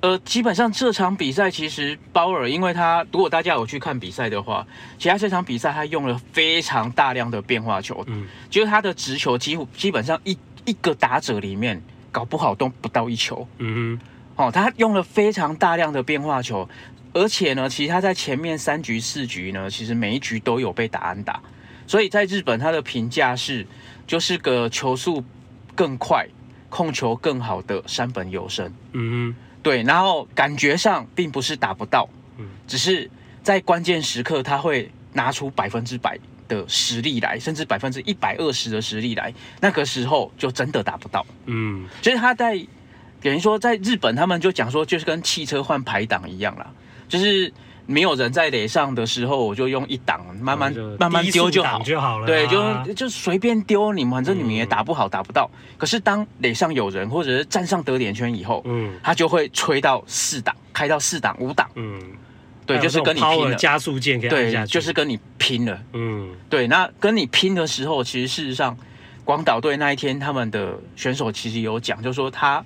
呃，基本上这场比赛其实鲍尔，因为他如果大家有去看比赛的话，其实他这场比赛他用了非常大量的变化球，嗯，就是他的直球几乎基本上一一个打者里面搞不好都不到一球，嗯哼，哦，他用了非常大量的变化球，而且呢，其实他在前面三局四局呢，其实每一局都有被打安打。所以在日本，他的评价是，就是个球速更快、控球更好的山本有生。嗯，对。然后感觉上并不是打不到，嗯，只是在关键时刻他会拿出百分之百的实力来，甚至百分之一百二十的实力来，那个时候就真的打不到。嗯，所以他在等于说在日本，他们就讲说，就是跟汽车换排档一样啦，就是。没有人在垒上的时候，我就用一档慢慢慢慢丢就好，就好了。对，就就随便丢，你们反正你们也打不好，打不到。可是当垒上有人，或者是站上得点圈以后，嗯，他就会吹到四档，开到四档、五档，嗯，对，就是跟你拼了，加速键，对，就是跟你拼了，嗯，对。那跟你拼的时候，其实事实上，广岛队那一天他们的选手其实有讲，就是说他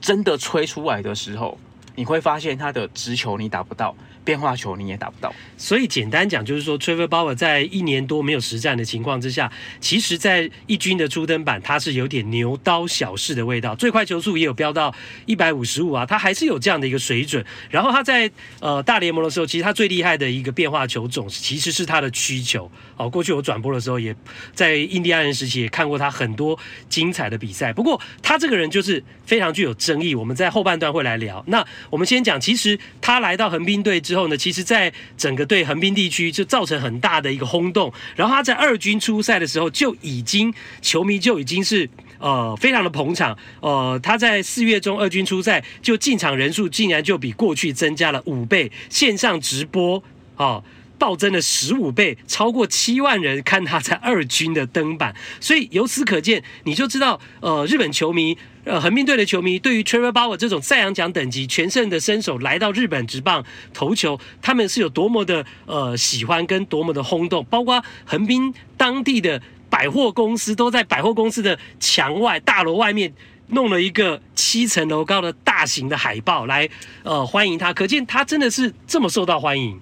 真的吹出来的时候，你会发现他的直球你打不到。变化球你也打不到，所以简单讲就是说，Trevor Bauer 在一年多没有实战的情况之下，其实，在一军的初登板，他是有点牛刀小试的味道，最快球速也有飙到一百五十五啊，他还是有这样的一个水准。然后他在呃大联盟的时候，其实他最厉害的一个变化球种其实是他的曲球。哦，过去我转播的时候，也在印第安人时期也看过他很多精彩的比赛。不过他这个人就是非常具有争议，我们在后半段会来聊。那我们先讲，其实他来到横滨队之后。呢，其实，在整个对横滨地区就造成很大的一个轰动。然后他在二军出赛的时候，就已经球迷就已经是呃非常的捧场。呃，他在四月中二军出赛，就进场人数竟然就比过去增加了五倍，线上直播啊暴增了十五倍，超过七万人看他在二军的登板。所以由此可见，你就知道呃日本球迷。呃横滨队的球迷对于 Trevor Bauer 这种赛扬奖等级全胜的身手来到日本职棒投球，他们是有多么的呃喜欢跟多么的轰动，包括横滨当地的百货公司都在百货公司的墙外大楼外面弄了一个七层楼高的大型的海报来呃欢迎他，可见他真的是这么受到欢迎，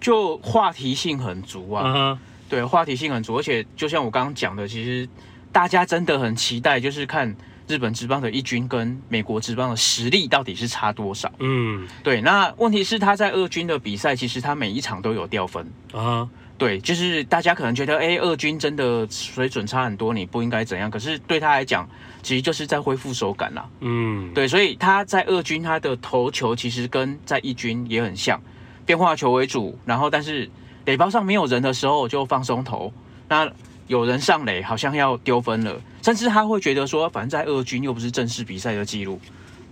就话题性很足啊。Uh huh. 对，话题性很足，而且就像我刚刚讲的，其实大家真的很期待，就是看日本职棒的一军跟美国职棒的实力到底是差多少。嗯，对。那问题是他在二军的比赛，其实他每一场都有掉分啊。Uh. 对，就是大家可能觉得，哎，二军真的水准差很多，你不应该怎样。可是对他来讲，其实就是在恢复手感啦。嗯，对，所以他在二军他的投球其实跟在一军也很像，变化球为主，然后但是。垒包上没有人的时候就放松投，那有人上垒好像要丢分了，甚至他会觉得说，反正在二军又不是正式比赛的记录，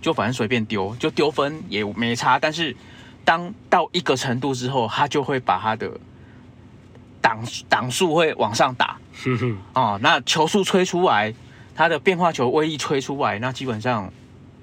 就反正随便丢，就丢分也没差。但是当到一个程度之后，他就会把他的档档数会往上打，哦，那球速吹出来，他的变化球威力吹出来，那基本上。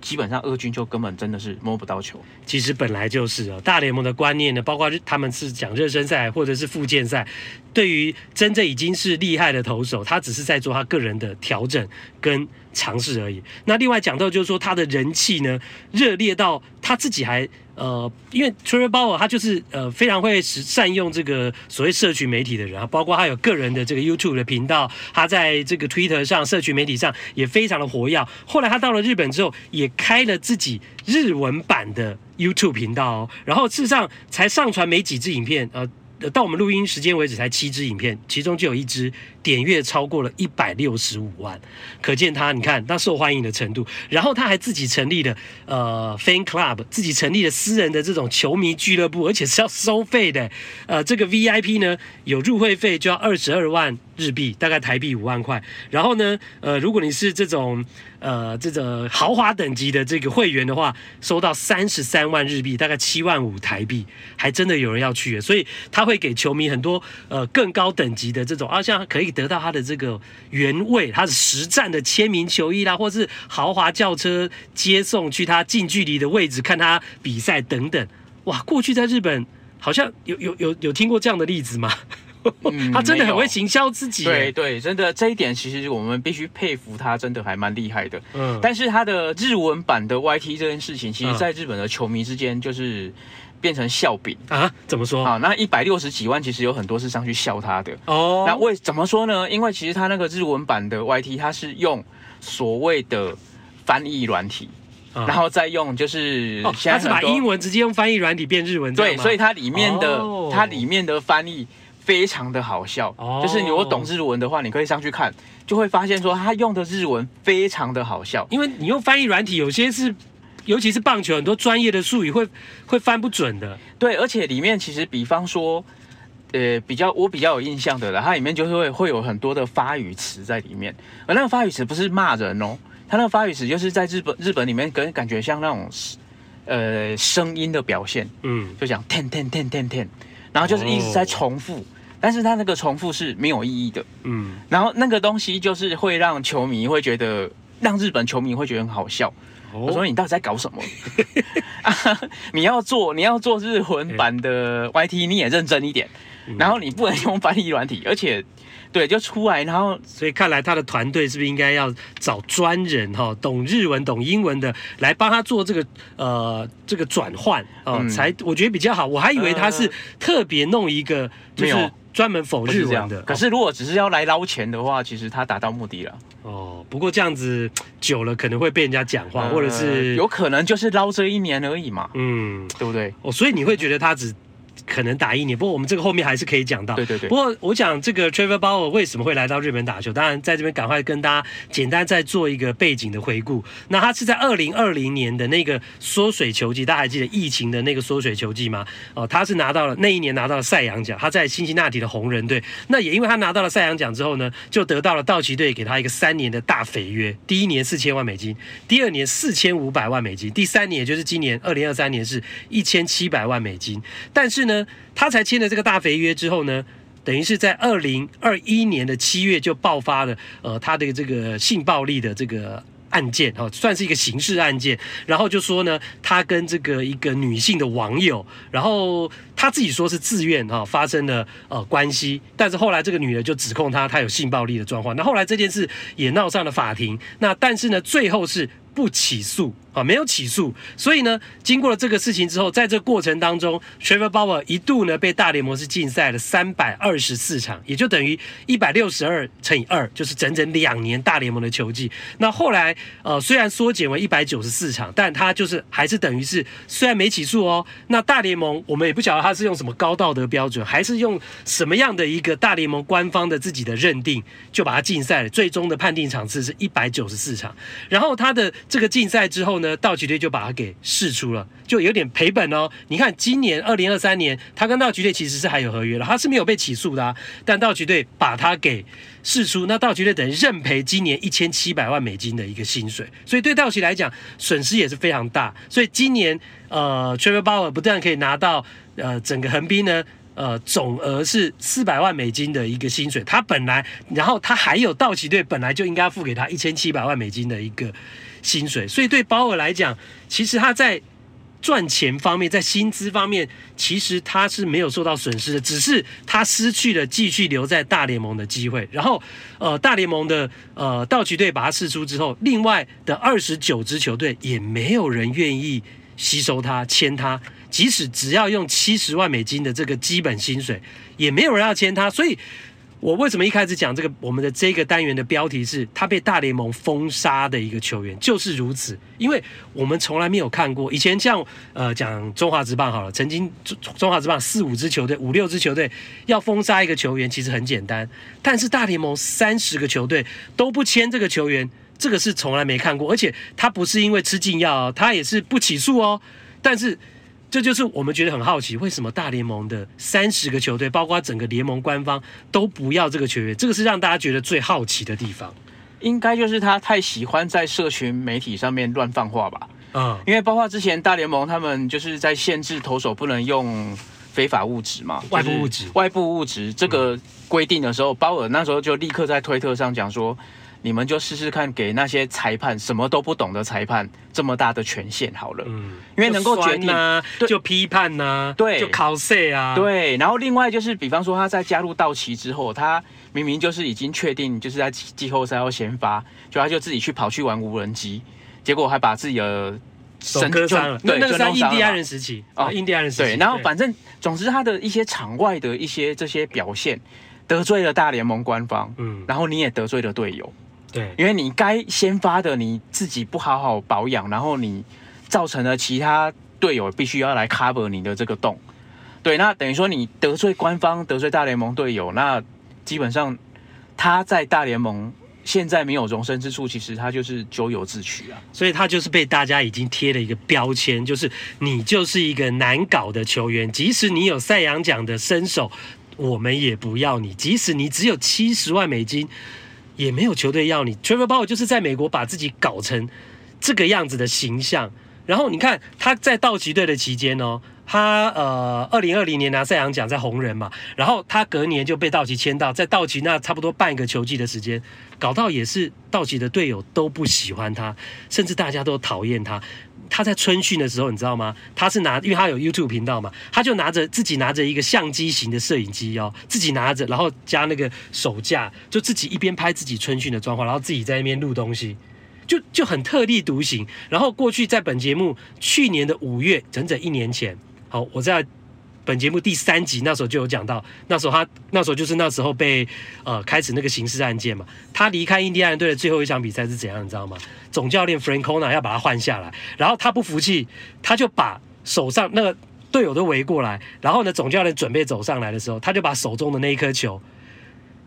基本上二军就根本真的是摸不到球。其实本来就是哦，大联盟的观念呢，包括他们是讲热身赛或者是附件赛，对于真正已经是厉害的投手，他只是在做他个人的调整跟尝试而已。那另外讲到就是说他的人气呢，热烈到他自己还。呃，因为 Trevor Bauer 他就是呃非常会善用这个所谓社群媒体的人啊，包括他有个人的这个 YouTube 的频道，他在这个 Twitter 上社群媒体上也非常的活跃。后来他到了日本之后，也开了自己日文版的 YouTube 频道哦，然后事实上才上传没几支影片，呃。到我们录音时间为止，才七支影片，其中就有一支点阅超过了一百六十五万，可见他，你看他受欢迎的程度。然后他还自己成立了呃 fan club，自己成立了私人的这种球迷俱乐部，而且是要收费的。呃，这个 VIP 呢，有入会费就要二十二万日币，大概台币五万块。然后呢，呃，如果你是这种。呃，这个豪华等级的这个会员的话，收到三十三万日币，大概七万五台币，还真的有人要去，所以他会给球迷很多呃更高等级的这种，啊，像可以得到他的这个原味，他的实战的签名球衣啦，或是豪华轿车接送去他近距离的位置看他比赛等等。哇，过去在日本好像有有有有听过这样的例子吗？嗯、*laughs* 他真的很会行销自己，对对，真的这一点其实我们必须佩服他，真的还蛮厉害的。嗯，但是他的日文版的 YT 这件事情，其实在日本的球迷之间就是变成笑柄啊？怎么说？啊，那一百六十几万其实有很多是上去笑他的哦。那为怎么说呢？因为其实他那个日文版的 YT，他是用所谓的翻译软体，嗯、然后再用就是他是把英文直接用翻译软体变日文，对，所以它里面的、哦、它里面的翻译。非常的好笑，哦、就是你如果懂日文的话，你可以上去看，就会发现说他用的日文非常的好笑。因为你用翻译软体，有些是，尤其是棒球，很多专业的术语会会翻不准的。对，而且里面其实，比方说，呃，比较我比较有印象的了，它里面就是会会有很多的发语词在里面，而那个发语词不是骂人哦，它那个发语词就是在日本日本里面，跟感觉像那种呃声音的表现，嗯，就讲天天天天天，然后就是一直在重复。哦但是他那个重复是没有意义的，嗯，然后那个东西就是会让球迷会觉得，让日本球迷会觉得很好笑。哦、我说你到底在搞什么？*laughs* 啊、你要做你要做日文版的 YT，你也认真一点，嗯、然后你不能用翻译软体，而且对就出来，然后所以看来他的团队是不是应该要找专人哈，懂日文懂英文的来帮他做这个呃这个转换哦，嗯、才我觉得比较好。我还以为他是特别弄一个就是。专门否日文的，可是如果只是要来捞钱的话，其实他达到目的了。哦，不过这样子久了可能会被人家讲话，或者是有可能就是捞这一年而已嘛。嗯，对不对？哦，所以你会觉得他只。可能打一年，不过我们这个后面还是可以讲到。对对对。不过我讲这个 Trevor Bauer 为什么会来到日本打球？当然在这边赶快跟大家简单再做一个背景的回顾。那他是在二零二零年的那个缩水球季，大家还记得疫情的那个缩水球季吗？哦，他是拿到了那一年拿到了赛扬奖，他在辛辛那提的红人队。那也因为他拿到了赛扬奖之后呢，就得到了道奇队给他一个三年的大肥约，第一年四千万美金，第二年四千五百万美金，第三年也就是今年二零二三年是一千七百万美金。但是呢，他才签了这个大肥约之后呢，等于是在二零二一年的七月就爆发了，呃，他的这个性暴力的这个案件哈，算是一个刑事案件。然后就说呢，他跟这个一个女性的网友，然后他自己说是自愿哈发生了呃关系，但是后来这个女的就指控他他有性暴力的状况。那后来这件事也闹上了法庭。那但是呢，最后是不起诉。啊，没有起诉，所以呢，经过了这个事情之后，在这过程当中，Trevor Bauer 一度呢被大联盟是禁赛了三百二十四场，也就等于一百六十二乘以二，就是整整两年大联盟的球季。那后来呃虽然缩减为一百九十四场，但他就是还是等于是虽然没起诉哦，那大联盟我们也不晓得他是用什么高道德标准，还是用什么样的一个大联盟官方的自己的认定，就把他禁赛了。最终的判定场次是一百九十四场，然后他的这个禁赛之后呢，呢，道奇队就把他给释出了，就有点赔本哦。你看，今年二零二三年，他跟道奇队其实是还有合约了，他是没有被起诉的啊。但道奇队把他给释出，那道奇队等于认赔今年一千七百万美金的一个薪水，所以对道奇来讲损失也是非常大。所以今年呃，Trevor Bauer 不但可以拿到呃整个横滨呢，呃总额是四百万美金的一个薪水，他本来然后他还有道奇队本来就应该付给他一千七百万美金的一个。薪水，所以对鲍尔来讲，其实他在赚钱方面，在薪资方面，其实他是没有受到损失的，只是他失去了继续留在大联盟的机会。然后，呃，大联盟的呃道奇队把他释出之后，另外的二十九支球队也没有人愿意吸收他、签他，即使只要用七十万美金的这个基本薪水，也没有人要签他，所以。我为什么一开始讲这个？我们的这个单元的标题是他被大联盟封杀的一个球员，就是如此。因为我们从来没有看过，以前像呃讲中华职棒好了，曾经中中华职棒四五支球队、五六支球队要封杀一个球员，其实很简单。但是大联盟三十个球队都不签这个球员，这个是从来没看过。而且他不是因为吃禁药，他也是不起诉哦。但是。这就是我们觉得很好奇，为什么大联盟的三十个球队，包括整个联盟官方都不要这个球员？这个是让大家觉得最好奇的地方。应该就是他太喜欢在社群媒体上面乱放话吧？嗯，因为包括之前大联盟他们就是在限制投手不能用非法物质嘛，外部物质，外部物质这个规定的时候，鲍尔那时候就立刻在推特上讲说。你们就试试看，给那些裁判什么都不懂的裁判这么大的权限好了，嗯，因为能够决定啊，就批判呐、啊，对，就考试啊，对。然后另外就是，比方说他在加入道奇之后，他明明就是已经确定就是在季后赛要先发，就他就自己去跑去玩无人机，结果还把自己的手割伤了。对，那个是在印第安人时期啊，印第安人时期。对，然后反正总之他的一些场外的一些这些表现得罪了大联盟官方，嗯，然后你也得罪了队友。对，因为你该先发的你自己不好好保养，然后你造成了其他队友必须要来 cover 你的这个洞。对，那等于说你得罪官方，得罪大联盟队友，那基本上他在大联盟现在没有容身之处，其实他就是咎由自取啊。所以他就是被大家已经贴了一个标签，就是你就是一个难搞的球员，即使你有赛扬奖的身手，我们也不要你；即使你只有七十万美金。也没有球队要你，Trevor Bauer 就是在美国把自己搞成这个样子的形象。然后你看他在道奇队的期间哦，他呃，二零二零年拿赛扬奖在红人嘛，然后他隔年就被道奇签到，在道奇那差不多半个球季的时间，搞到也是道奇的队友都不喜欢他，甚至大家都讨厌他。他在春训的时候，你知道吗？他是拿，因为他有 YouTube 频道嘛，他就拿着自己拿着一个相机型的摄影机哦，自己拿着，然后加那个手架，就自己一边拍自己春训的状况，然后自己在那边录东西，就就很特立独行。然后过去在本节目去年的五月，整整一年前，好，我在。本节目第三集那时候就有讲到，那时候他那时候就是那时候被呃开始那个刑事案件嘛。他离开印第安人队的最后一场比赛是怎样，你知道吗？总教练 Francona 要把他换下来，然后他不服气，他就把手上那个队友都围过来，然后呢，总教练准备走上来的时候，他就把手中的那一颗球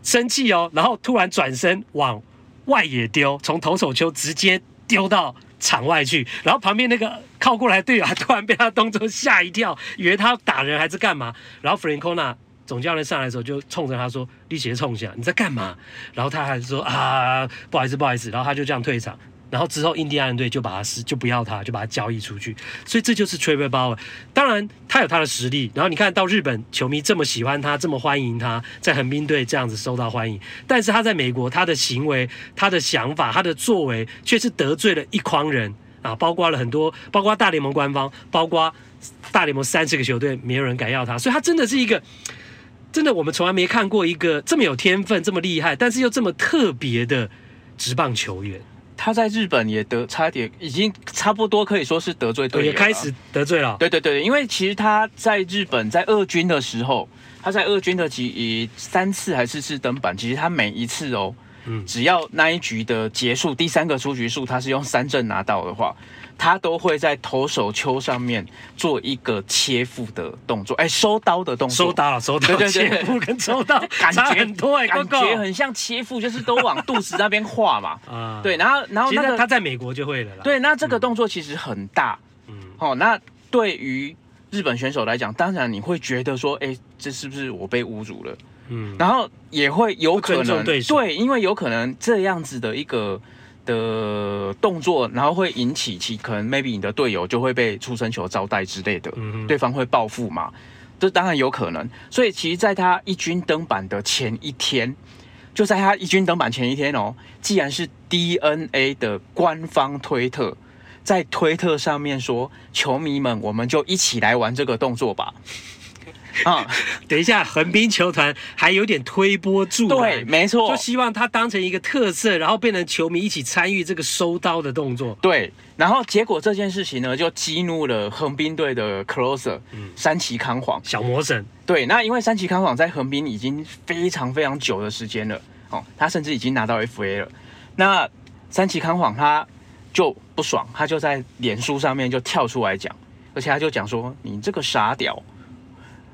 生气哦，然后突然转身往外野丢，从投手丘直接丢到。场外去，然后旁边那个靠过来队友还突然被他动作吓一跳，以为他打人还是干嘛？然后弗林科纳总教练上来的时候就冲着他说：“力气冲下，你在干嘛？”然后他还说：“啊，不好意思，不好意思。”然后他就这样退场。然后之后印第安人队就把他是就不要他，就把他交易出去。所以这就是 Trevor Bauer。当然他有他的实力。然后你看到日本球迷这么喜欢他，这么欢迎他，在横滨队这样子受到欢迎。但是他在美国，他的行为、他的想法、他的作为，却是得罪了一筐人啊，包括了很多，包括大联盟官方，包括大联盟三十个球队，没有人敢要他。所以他真的是一个，真的我们从来没看过一个这么有天分、这么厉害，但是又这么特别的职棒球员。他在日本也得差点，已经差不多可以说是得罪队友，也开始得罪了。对对对，因为其实他在日本在二军的时候，他在二军的几三次还是四次登板，其实他每一次哦，嗯，只要那一局的结束，第三个出局数他是用三振拿到的话。他都会在投手丘上面做一个切腹的动作，哎，收刀的动作，收刀了，收刀，对对对，切腹跟收刀感觉很多哎，感觉很像切腹，就是都往肚子那边画嘛，啊，对，然后然后那个他在美国就会了啦，对，那这个动作其实很大，嗯，哦，那对于日本选手来讲，当然你会觉得说，哎，这是不是我被侮辱了？嗯，然后也会有可能对，因为有可能这样子的一个。的动作，然后会引起其可能，maybe 你的队友就会被出生球招待之类的，嗯、对方会报复嘛，这当然有可能。所以其实，在他一军登板的前一天，就在他一军登板前一天哦，既然是 DNA 的官方推特，在推特上面说，球迷们，我们就一起来玩这个动作吧。啊，等一下，横滨球团还有点推波助澜，对，没错，就希望他当成一个特色，然后变成球迷一起参与这个收刀的动作。对，然后结果这件事情呢，就激怒了横滨队的 closer，嗯，山崎康晃，小魔神。对，那因为山崎康晃在横滨已经非常非常久的时间了，哦，他甚至已经拿到 FA 了。那山崎康晃他就不爽，他就在脸书上面就跳出来讲，而且他就讲说：“你这个傻屌。”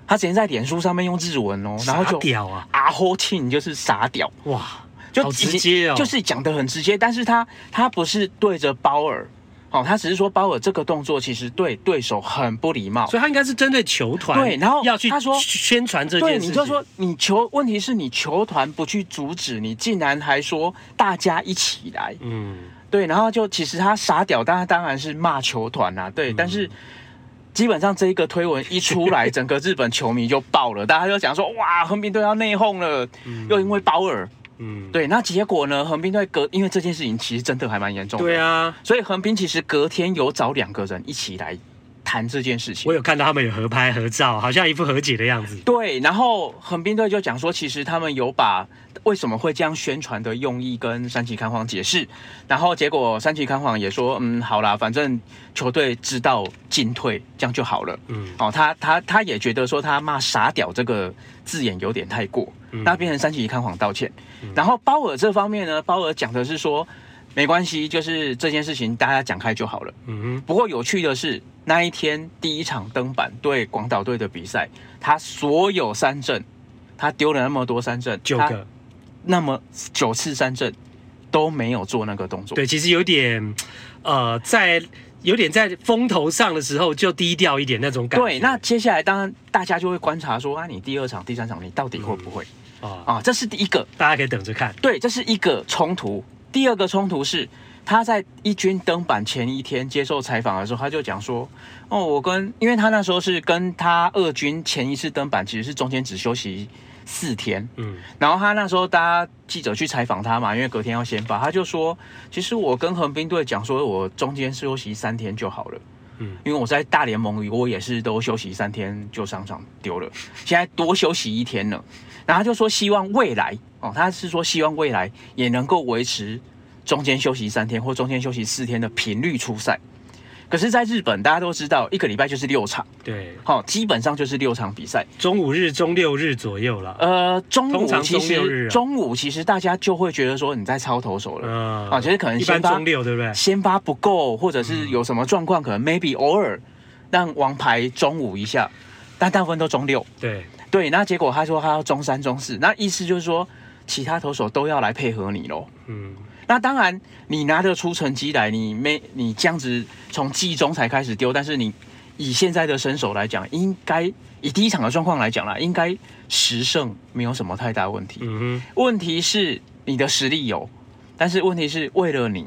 他直接在脸书上面用日文哦，然后就屌啊，阿霍庆就是傻屌。哇，就直接哦，就是讲的很直接，但是他他不是对着包尔，哦，他只是说鲍尔这个动作其实对对手很不礼貌，所以他应该是针对球团，对，然后要去他说宣传这件事。情，对，你就说你球，问题是你球团不去阻止，你竟然还说大家一起来，嗯，对，然后就其实他傻屌，但他当然是骂球团啊，对，嗯、但是。基本上这一个推文一出来，整个日本球迷就爆了，大家就讲说哇，横滨队要内讧了，嗯、又因为保尔，嗯，对，那结果呢，横滨队隔因为这件事情其实真的还蛮严重的，对啊，所以横滨其实隔天有找两个人一起来谈这件事情，我有看到他们有合拍合照，好像一副和解的样子，对，然后横滨队就讲说，其实他们有把。为什么会这样宣传的用意跟山崎康晃解释，然后结果山崎康晃也说，嗯，好啦，反正球队知道进退，这样就好了。嗯，哦，他他他也觉得说他骂傻屌这个字眼有点太过，嗯、那变成山崎康晃道歉。嗯、然后包尔这方面呢，包尔讲的是说没关系，就是这件事情大家讲开就好了。嗯哼，不过有趣的是那一天第一场登板对广岛队的比赛，他所有三振，他丢了那么多三振，九个。那么九次三振都没有做那个动作，对，其实有点，呃，在有点在风头上的时候就低调一点那种感觉。对，那接下来当然大家就会观察说啊，你第二场、第三场你到底会不会、嗯、啊？啊，这是第一个，大家可以等着看。对，这是一个冲突。第二个冲突是他在一军登板前一天接受采访的时候，他就讲说，哦，我跟因为他那时候是跟他二军前一次登板，其实是中间只休息。四天，嗯，然后他那时候，大家记者去采访他嘛，因为隔天要先发，他就说，其实我跟横滨队讲说，我中间休息三天就好了，嗯，因为我在大联盟里，我也是都休息三天就上场丢了，现在多休息一天了，然后他就说希望未来哦，他是说希望未来也能够维持中间休息三天或中间休息四天的频率出赛。可是，在日本，大家都知道，一个礼拜就是六场，对，好，基本上就是六场比赛，中五日、中六日左右了。呃，中午其实中午其实大家就会觉得说你在操投手了，啊，其实可能先发中六对不对？先发不够，或者是有什么状况，可能 maybe 偶尔让王牌中午一下，但大部分都中六。对对，那结果他说他要中三、中四，那意思就是说其他投手都要来配合你喽。嗯。那当然，你拿得出成绩来，你没你这样子从季中才开始丢，但是你以现在的身手来讲，应该以第一场的状况来讲啦，应该十胜没有什么太大问题。嗯哼。问题是你的实力有，但是问题是为了你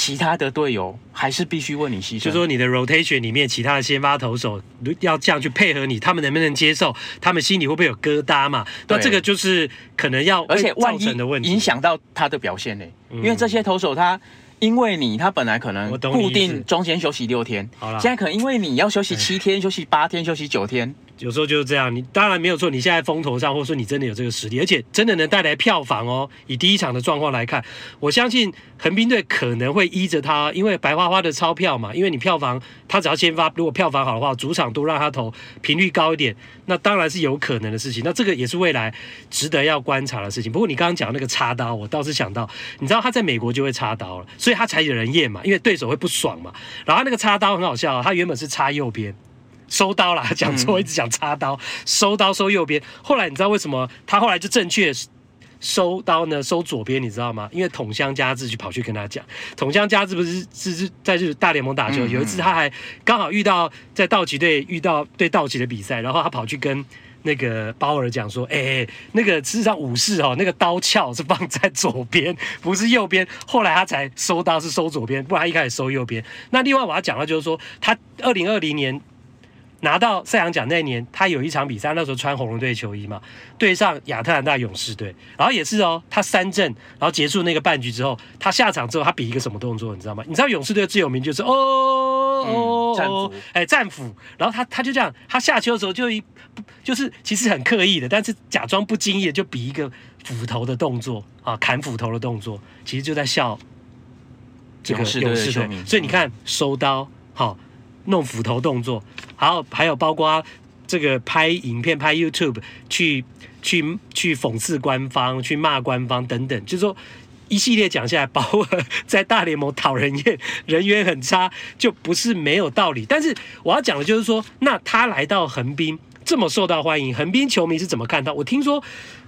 其他的队友还是必须为你牺牲。就说你的 rotation 里面，其他的先发投手要这样去配合你，他们能不能接受？他们心里会不会有疙瘩嘛？那这个就是可能要而且万一影响到他的表现呢？因为这些投手他因为你，他本来可能固定中间休息六天，现在可能因为你要休息七天、休息八天、休息九天。有时候就是这样，你当然没有错。你现在风头上，或者说你真的有这个实力，而且真的能带来票房哦。以第一场的状况来看，我相信横滨队可能会依着他，因为白花花的钞票嘛。因为你票房，他只要先发，如果票房好的话，主场都让他投，频率高一点，那当然是有可能的事情。那这个也是未来值得要观察的事情。不过你刚刚讲那个插刀，我倒是想到，你知道他在美国就会插刀了，所以他才有人验嘛，因为对手会不爽嘛。然后那个插刀很好笑，他原本是插右边。收刀啦，讲错，一直讲插刀，收刀收右边。后来你知道为什么他后来就正确收刀呢？收左边，你知道吗？因为桶香嘉智就跑去跟他讲，桶香嘉智不是是是在就是大联盟打球，有一次他还刚好遇到在道奇队遇到对道奇的比赛，然后他跑去跟那个鲍尔讲说，哎、欸，那个事实上武士哦，那个刀鞘是放在左边，不是右边。后来他才收刀是收左边，不然他一开始收右边。那另外我要讲到就是说，他二零二零年。拿到赛扬奖那年，他有一场比赛，那时候穿红龙队球衣嘛，对上亚特兰大勇士队，然后也是哦，他三振，然后结束那个半局之后，他下场之后，他比一个什么动作，你知道吗？你知道勇士队最有名就是哦哦哦，哎战斧，然后他他就这样，他下球的时候就一就是其实很刻意的，但是假装不经意的就比一个斧头的动作啊，砍斧头的动作，其实就在笑这个勇士队，所以你看收刀好。弄斧头动作，还有还有包括这个拍影片、拍 YouTube 去去去讽刺官方、去骂官方等等，就是说一系列讲下来，鲍尔 *laughs* 在大联盟讨人厌、人缘很差，就不是没有道理。但是我要讲的就是说，那他来到横滨这么受到欢迎，横滨球迷是怎么看到？我听说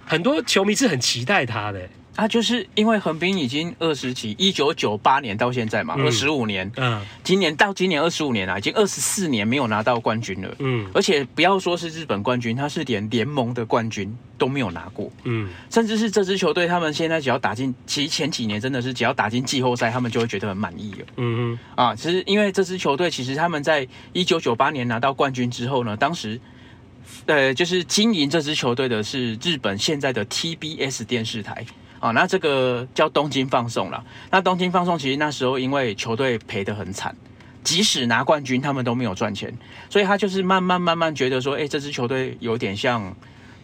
很多球迷是很期待他的。啊，就是因为横滨已经二十几，一九九八年到现在嘛，二十五年，嗯，今年到今年二十五年了，已经二十四年没有拿到冠军了，嗯，而且不要说是日本冠军，他是连联盟的冠军都没有拿过，嗯，甚至是这支球队，他们现在只要打进，其实前几年真的是只要打进季后赛，他们就会觉得很满意了，嗯嗯，啊，其实因为这支球队，其实他们在一九九八年拿到冠军之后呢，当时，呃，就是经营这支球队的是日本现在的 TBS 电视台。啊，那这个叫东京放送了。那东京放送其实那时候因为球队赔得很惨，即使拿冠军，他们都没有赚钱，所以他就是慢慢慢慢觉得说，哎，这支球队有点像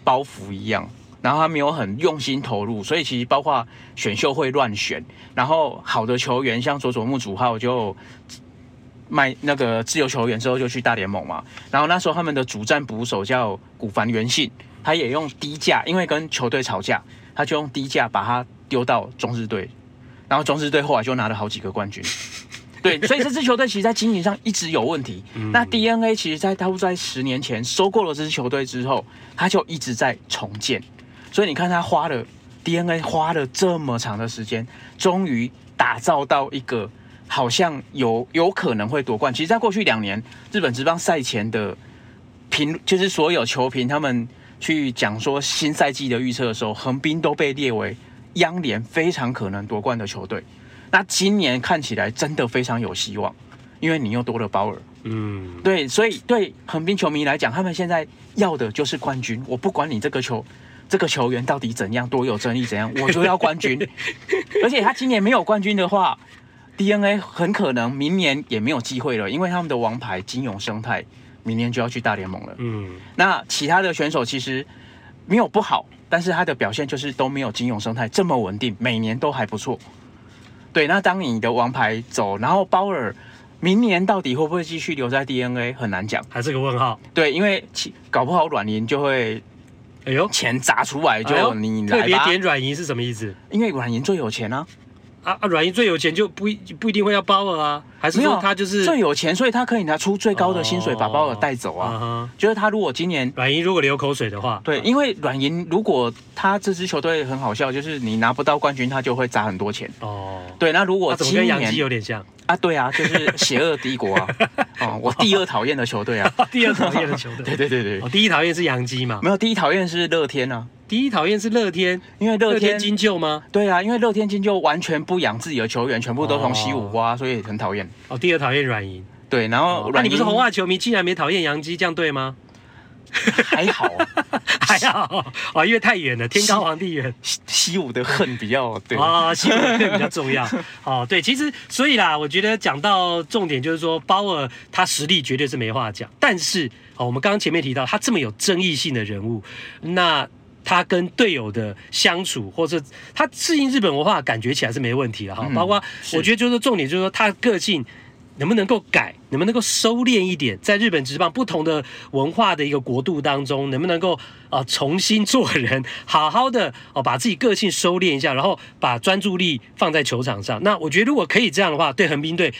包袱一样，然后他没有很用心投入，所以其实包括选秀会乱选，然后好的球员像佐佐木主浩就卖那个自由球员之后就去大联盟嘛，然后那时候他们的主战捕手叫古凡元信，他也用低价，因为跟球队吵架。他就用低价把他丢到中日队，然后中日队后来就拿了好几个冠军。对，所以这支球队其实，在经营上一直有问题。那 DNA 其实，在他在十年前收购了这支球队之后，他就一直在重建。所以你看，他花了 DNA 花了这么长的时间，终于打造到一个好像有有可能会夺冠。其实，在过去两年，日本职棒赛前的评，就是所有球评他们。去讲说新赛季的预测的时候，横滨都被列为央联非常可能夺冠的球队。那今年看起来真的非常有希望，因为你又多了鲍尔。嗯，对，所以对横滨球迷来讲，他们现在要的就是冠军。我不管你这个球这个球员到底怎样多有争议怎样，我就要冠军。*laughs* 而且他今年没有冠军的话，DNA 很可能明年也没有机会了，因为他们的王牌今永升太。明年就要去大联盟了。嗯，那其他的选手其实没有不好，但是他的表现就是都没有金永生态这么稳定，每年都还不错。对，那当你的王牌走，然后鲍尔明年到底会不会继续留在 DNA，很难讲，还是个问号。对，因为搞不好软银就会，哎呦，钱砸出来就你来吧。特别点软银是什么意思？因为软银最有钱啊。啊啊！软银最有钱就不一不一定会要鲍尔啊，还是说他就是最有钱，所以他可以拿出最高的薪水把鲍尔带走啊。哦、就是他如果今年软银如果流口水的话，对，因为软银如果他这支球队很好笑，就是你拿不到冠军，他就会砸很多钱。哦，对，那如果今年跟杨基有点像，啊，对啊，就是邪恶帝国啊！*laughs* 哦，我第二讨厌的球队啊，第二讨厌的球队。*laughs* 对对对对，哦，第一讨厌是洋基嘛？没有，第一讨厌是乐天啊。第一讨厌是乐天，因为乐天，天金就吗？对啊，因为乐天金就完全不养自己的球员，全部都从西武挖，所以很讨厌。哦，第二讨厌软银。对，然后那、哦、你不是红袜球迷，竟然没讨厌洋基，这样对吗？*laughs* 还好，还好哦，因为太远了，天高皇帝远，西西武的恨比较对啊、哦，西武的恨比较重要 *laughs* 哦。对，其实所以啦，我觉得讲到重点就是说，鲍尔他实力绝对是没话讲，但是哦，我们刚刚前面提到他这么有争议性的人物，那他跟队友的相处，或者他适应日本文化，感觉起来是没问题的哈。包括我觉得就是重点就是说他个性。能不能够改？能不能够收敛一点？在日本职棒不同的文化的一个国度当中，能不能够啊、呃、重新做人，好好的哦把自己个性收敛一下，然后把专注力放在球场上？那我觉得如果可以这样的话，对横滨队。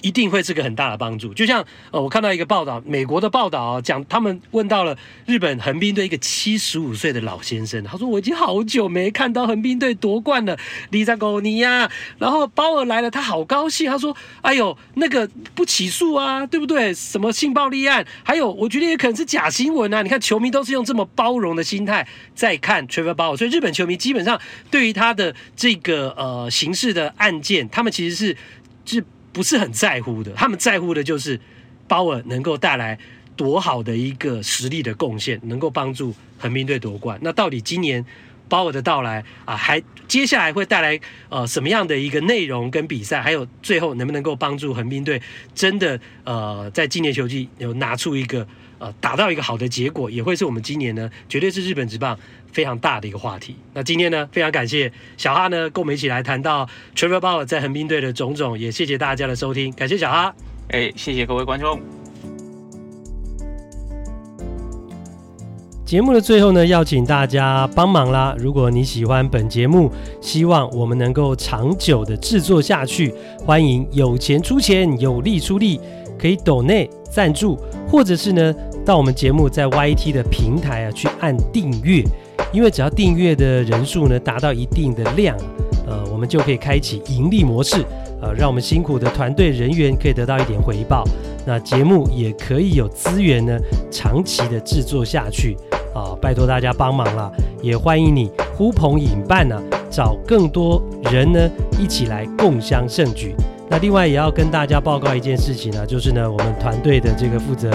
一定会是个很大的帮助。就像呃，我看到一个报道，美国的报道啊，讲他们问到了日本横滨队一个七十五岁的老先生，他说我已经好久没看到横滨队夺冠了，里萨狗尼呀。然后鲍尔来了，他好高兴，他说：“哎呦，那个不起诉啊，对不对？什么性暴力案？还有，我觉得也可能是假新闻啊。你看球迷都是用这么包容的心态在看 Trevor 包尔所以日本球迷基本上对于他的这个呃刑事的案件，他们其实是是。不是很在乎的，他们在乎的就是鲍尔能够带来多好的一个实力的贡献，能够帮助横滨队夺冠。那到底今年鲍尔的到来啊，还接下来会带来呃什么样的一个内容跟比赛？还有最后能不能够帮助横滨队真的呃在今年球季有拿出一个呃达到一个好的结果，也会是我们今年呢绝对是日本职棒非常大的一个话题。那今天呢，非常感谢小哈呢，跟我们一起来谈到 Trevor Bauer 在横滨队的种种，也谢谢大家的收听，感谢小哈。哎，谢谢各位观众。节目的最后呢，要请大家帮忙啦！如果你喜欢本节目，希望我们能够长久的制作下去，欢迎有钱出钱，有力出力，可以抖内赞助，或者是呢，到我们节目在 YT 的平台啊去按订阅。因为只要订阅的人数呢达到一定的量，呃，我们就可以开启盈利模式，呃，让我们辛苦的团队人员可以得到一点回报，那节目也可以有资源呢长期的制作下去，啊、拜托大家帮忙了，也欢迎你呼朋引伴呢、找更多人呢一起来共襄盛举。那另外也要跟大家报告一件事情呢，就是呢我们团队的这个负责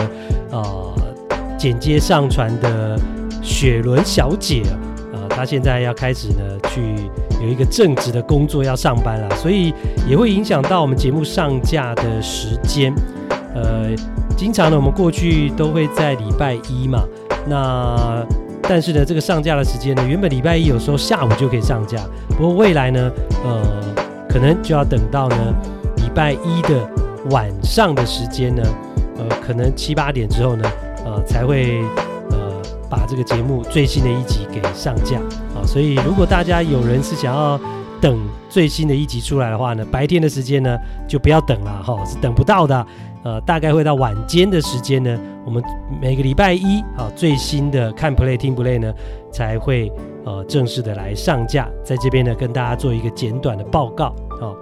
呃剪接上传的。雪伦小姐，呃，她现在要开始呢，去有一个正职的工作要上班了，所以也会影响到我们节目上架的时间。呃，经常呢，我们过去都会在礼拜一嘛，那但是呢，这个上架的时间呢，原本礼拜一有时候下午就可以上架，不过未来呢，呃，可能就要等到呢礼拜一的晚上的时间呢，呃，可能七八点之后呢，呃，才会。把这个节目最新的一集给上架啊，所以如果大家有人是想要等最新的一集出来的话呢，白天的时间呢就不要等了哈，是等不到的。呃，大概会到晚间的时间呢，我们每个礼拜一啊最新的看 play 听 play 呢才会呃正式的来上架，在这边呢跟大家做一个简短的报告啊。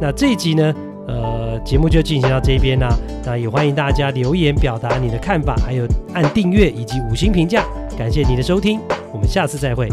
那这一集呢，呃，节目就进行到这边啦。那也欢迎大家留言表达你的看法，还有按订阅以及五星评价。感谢你的收听，我们下次再会。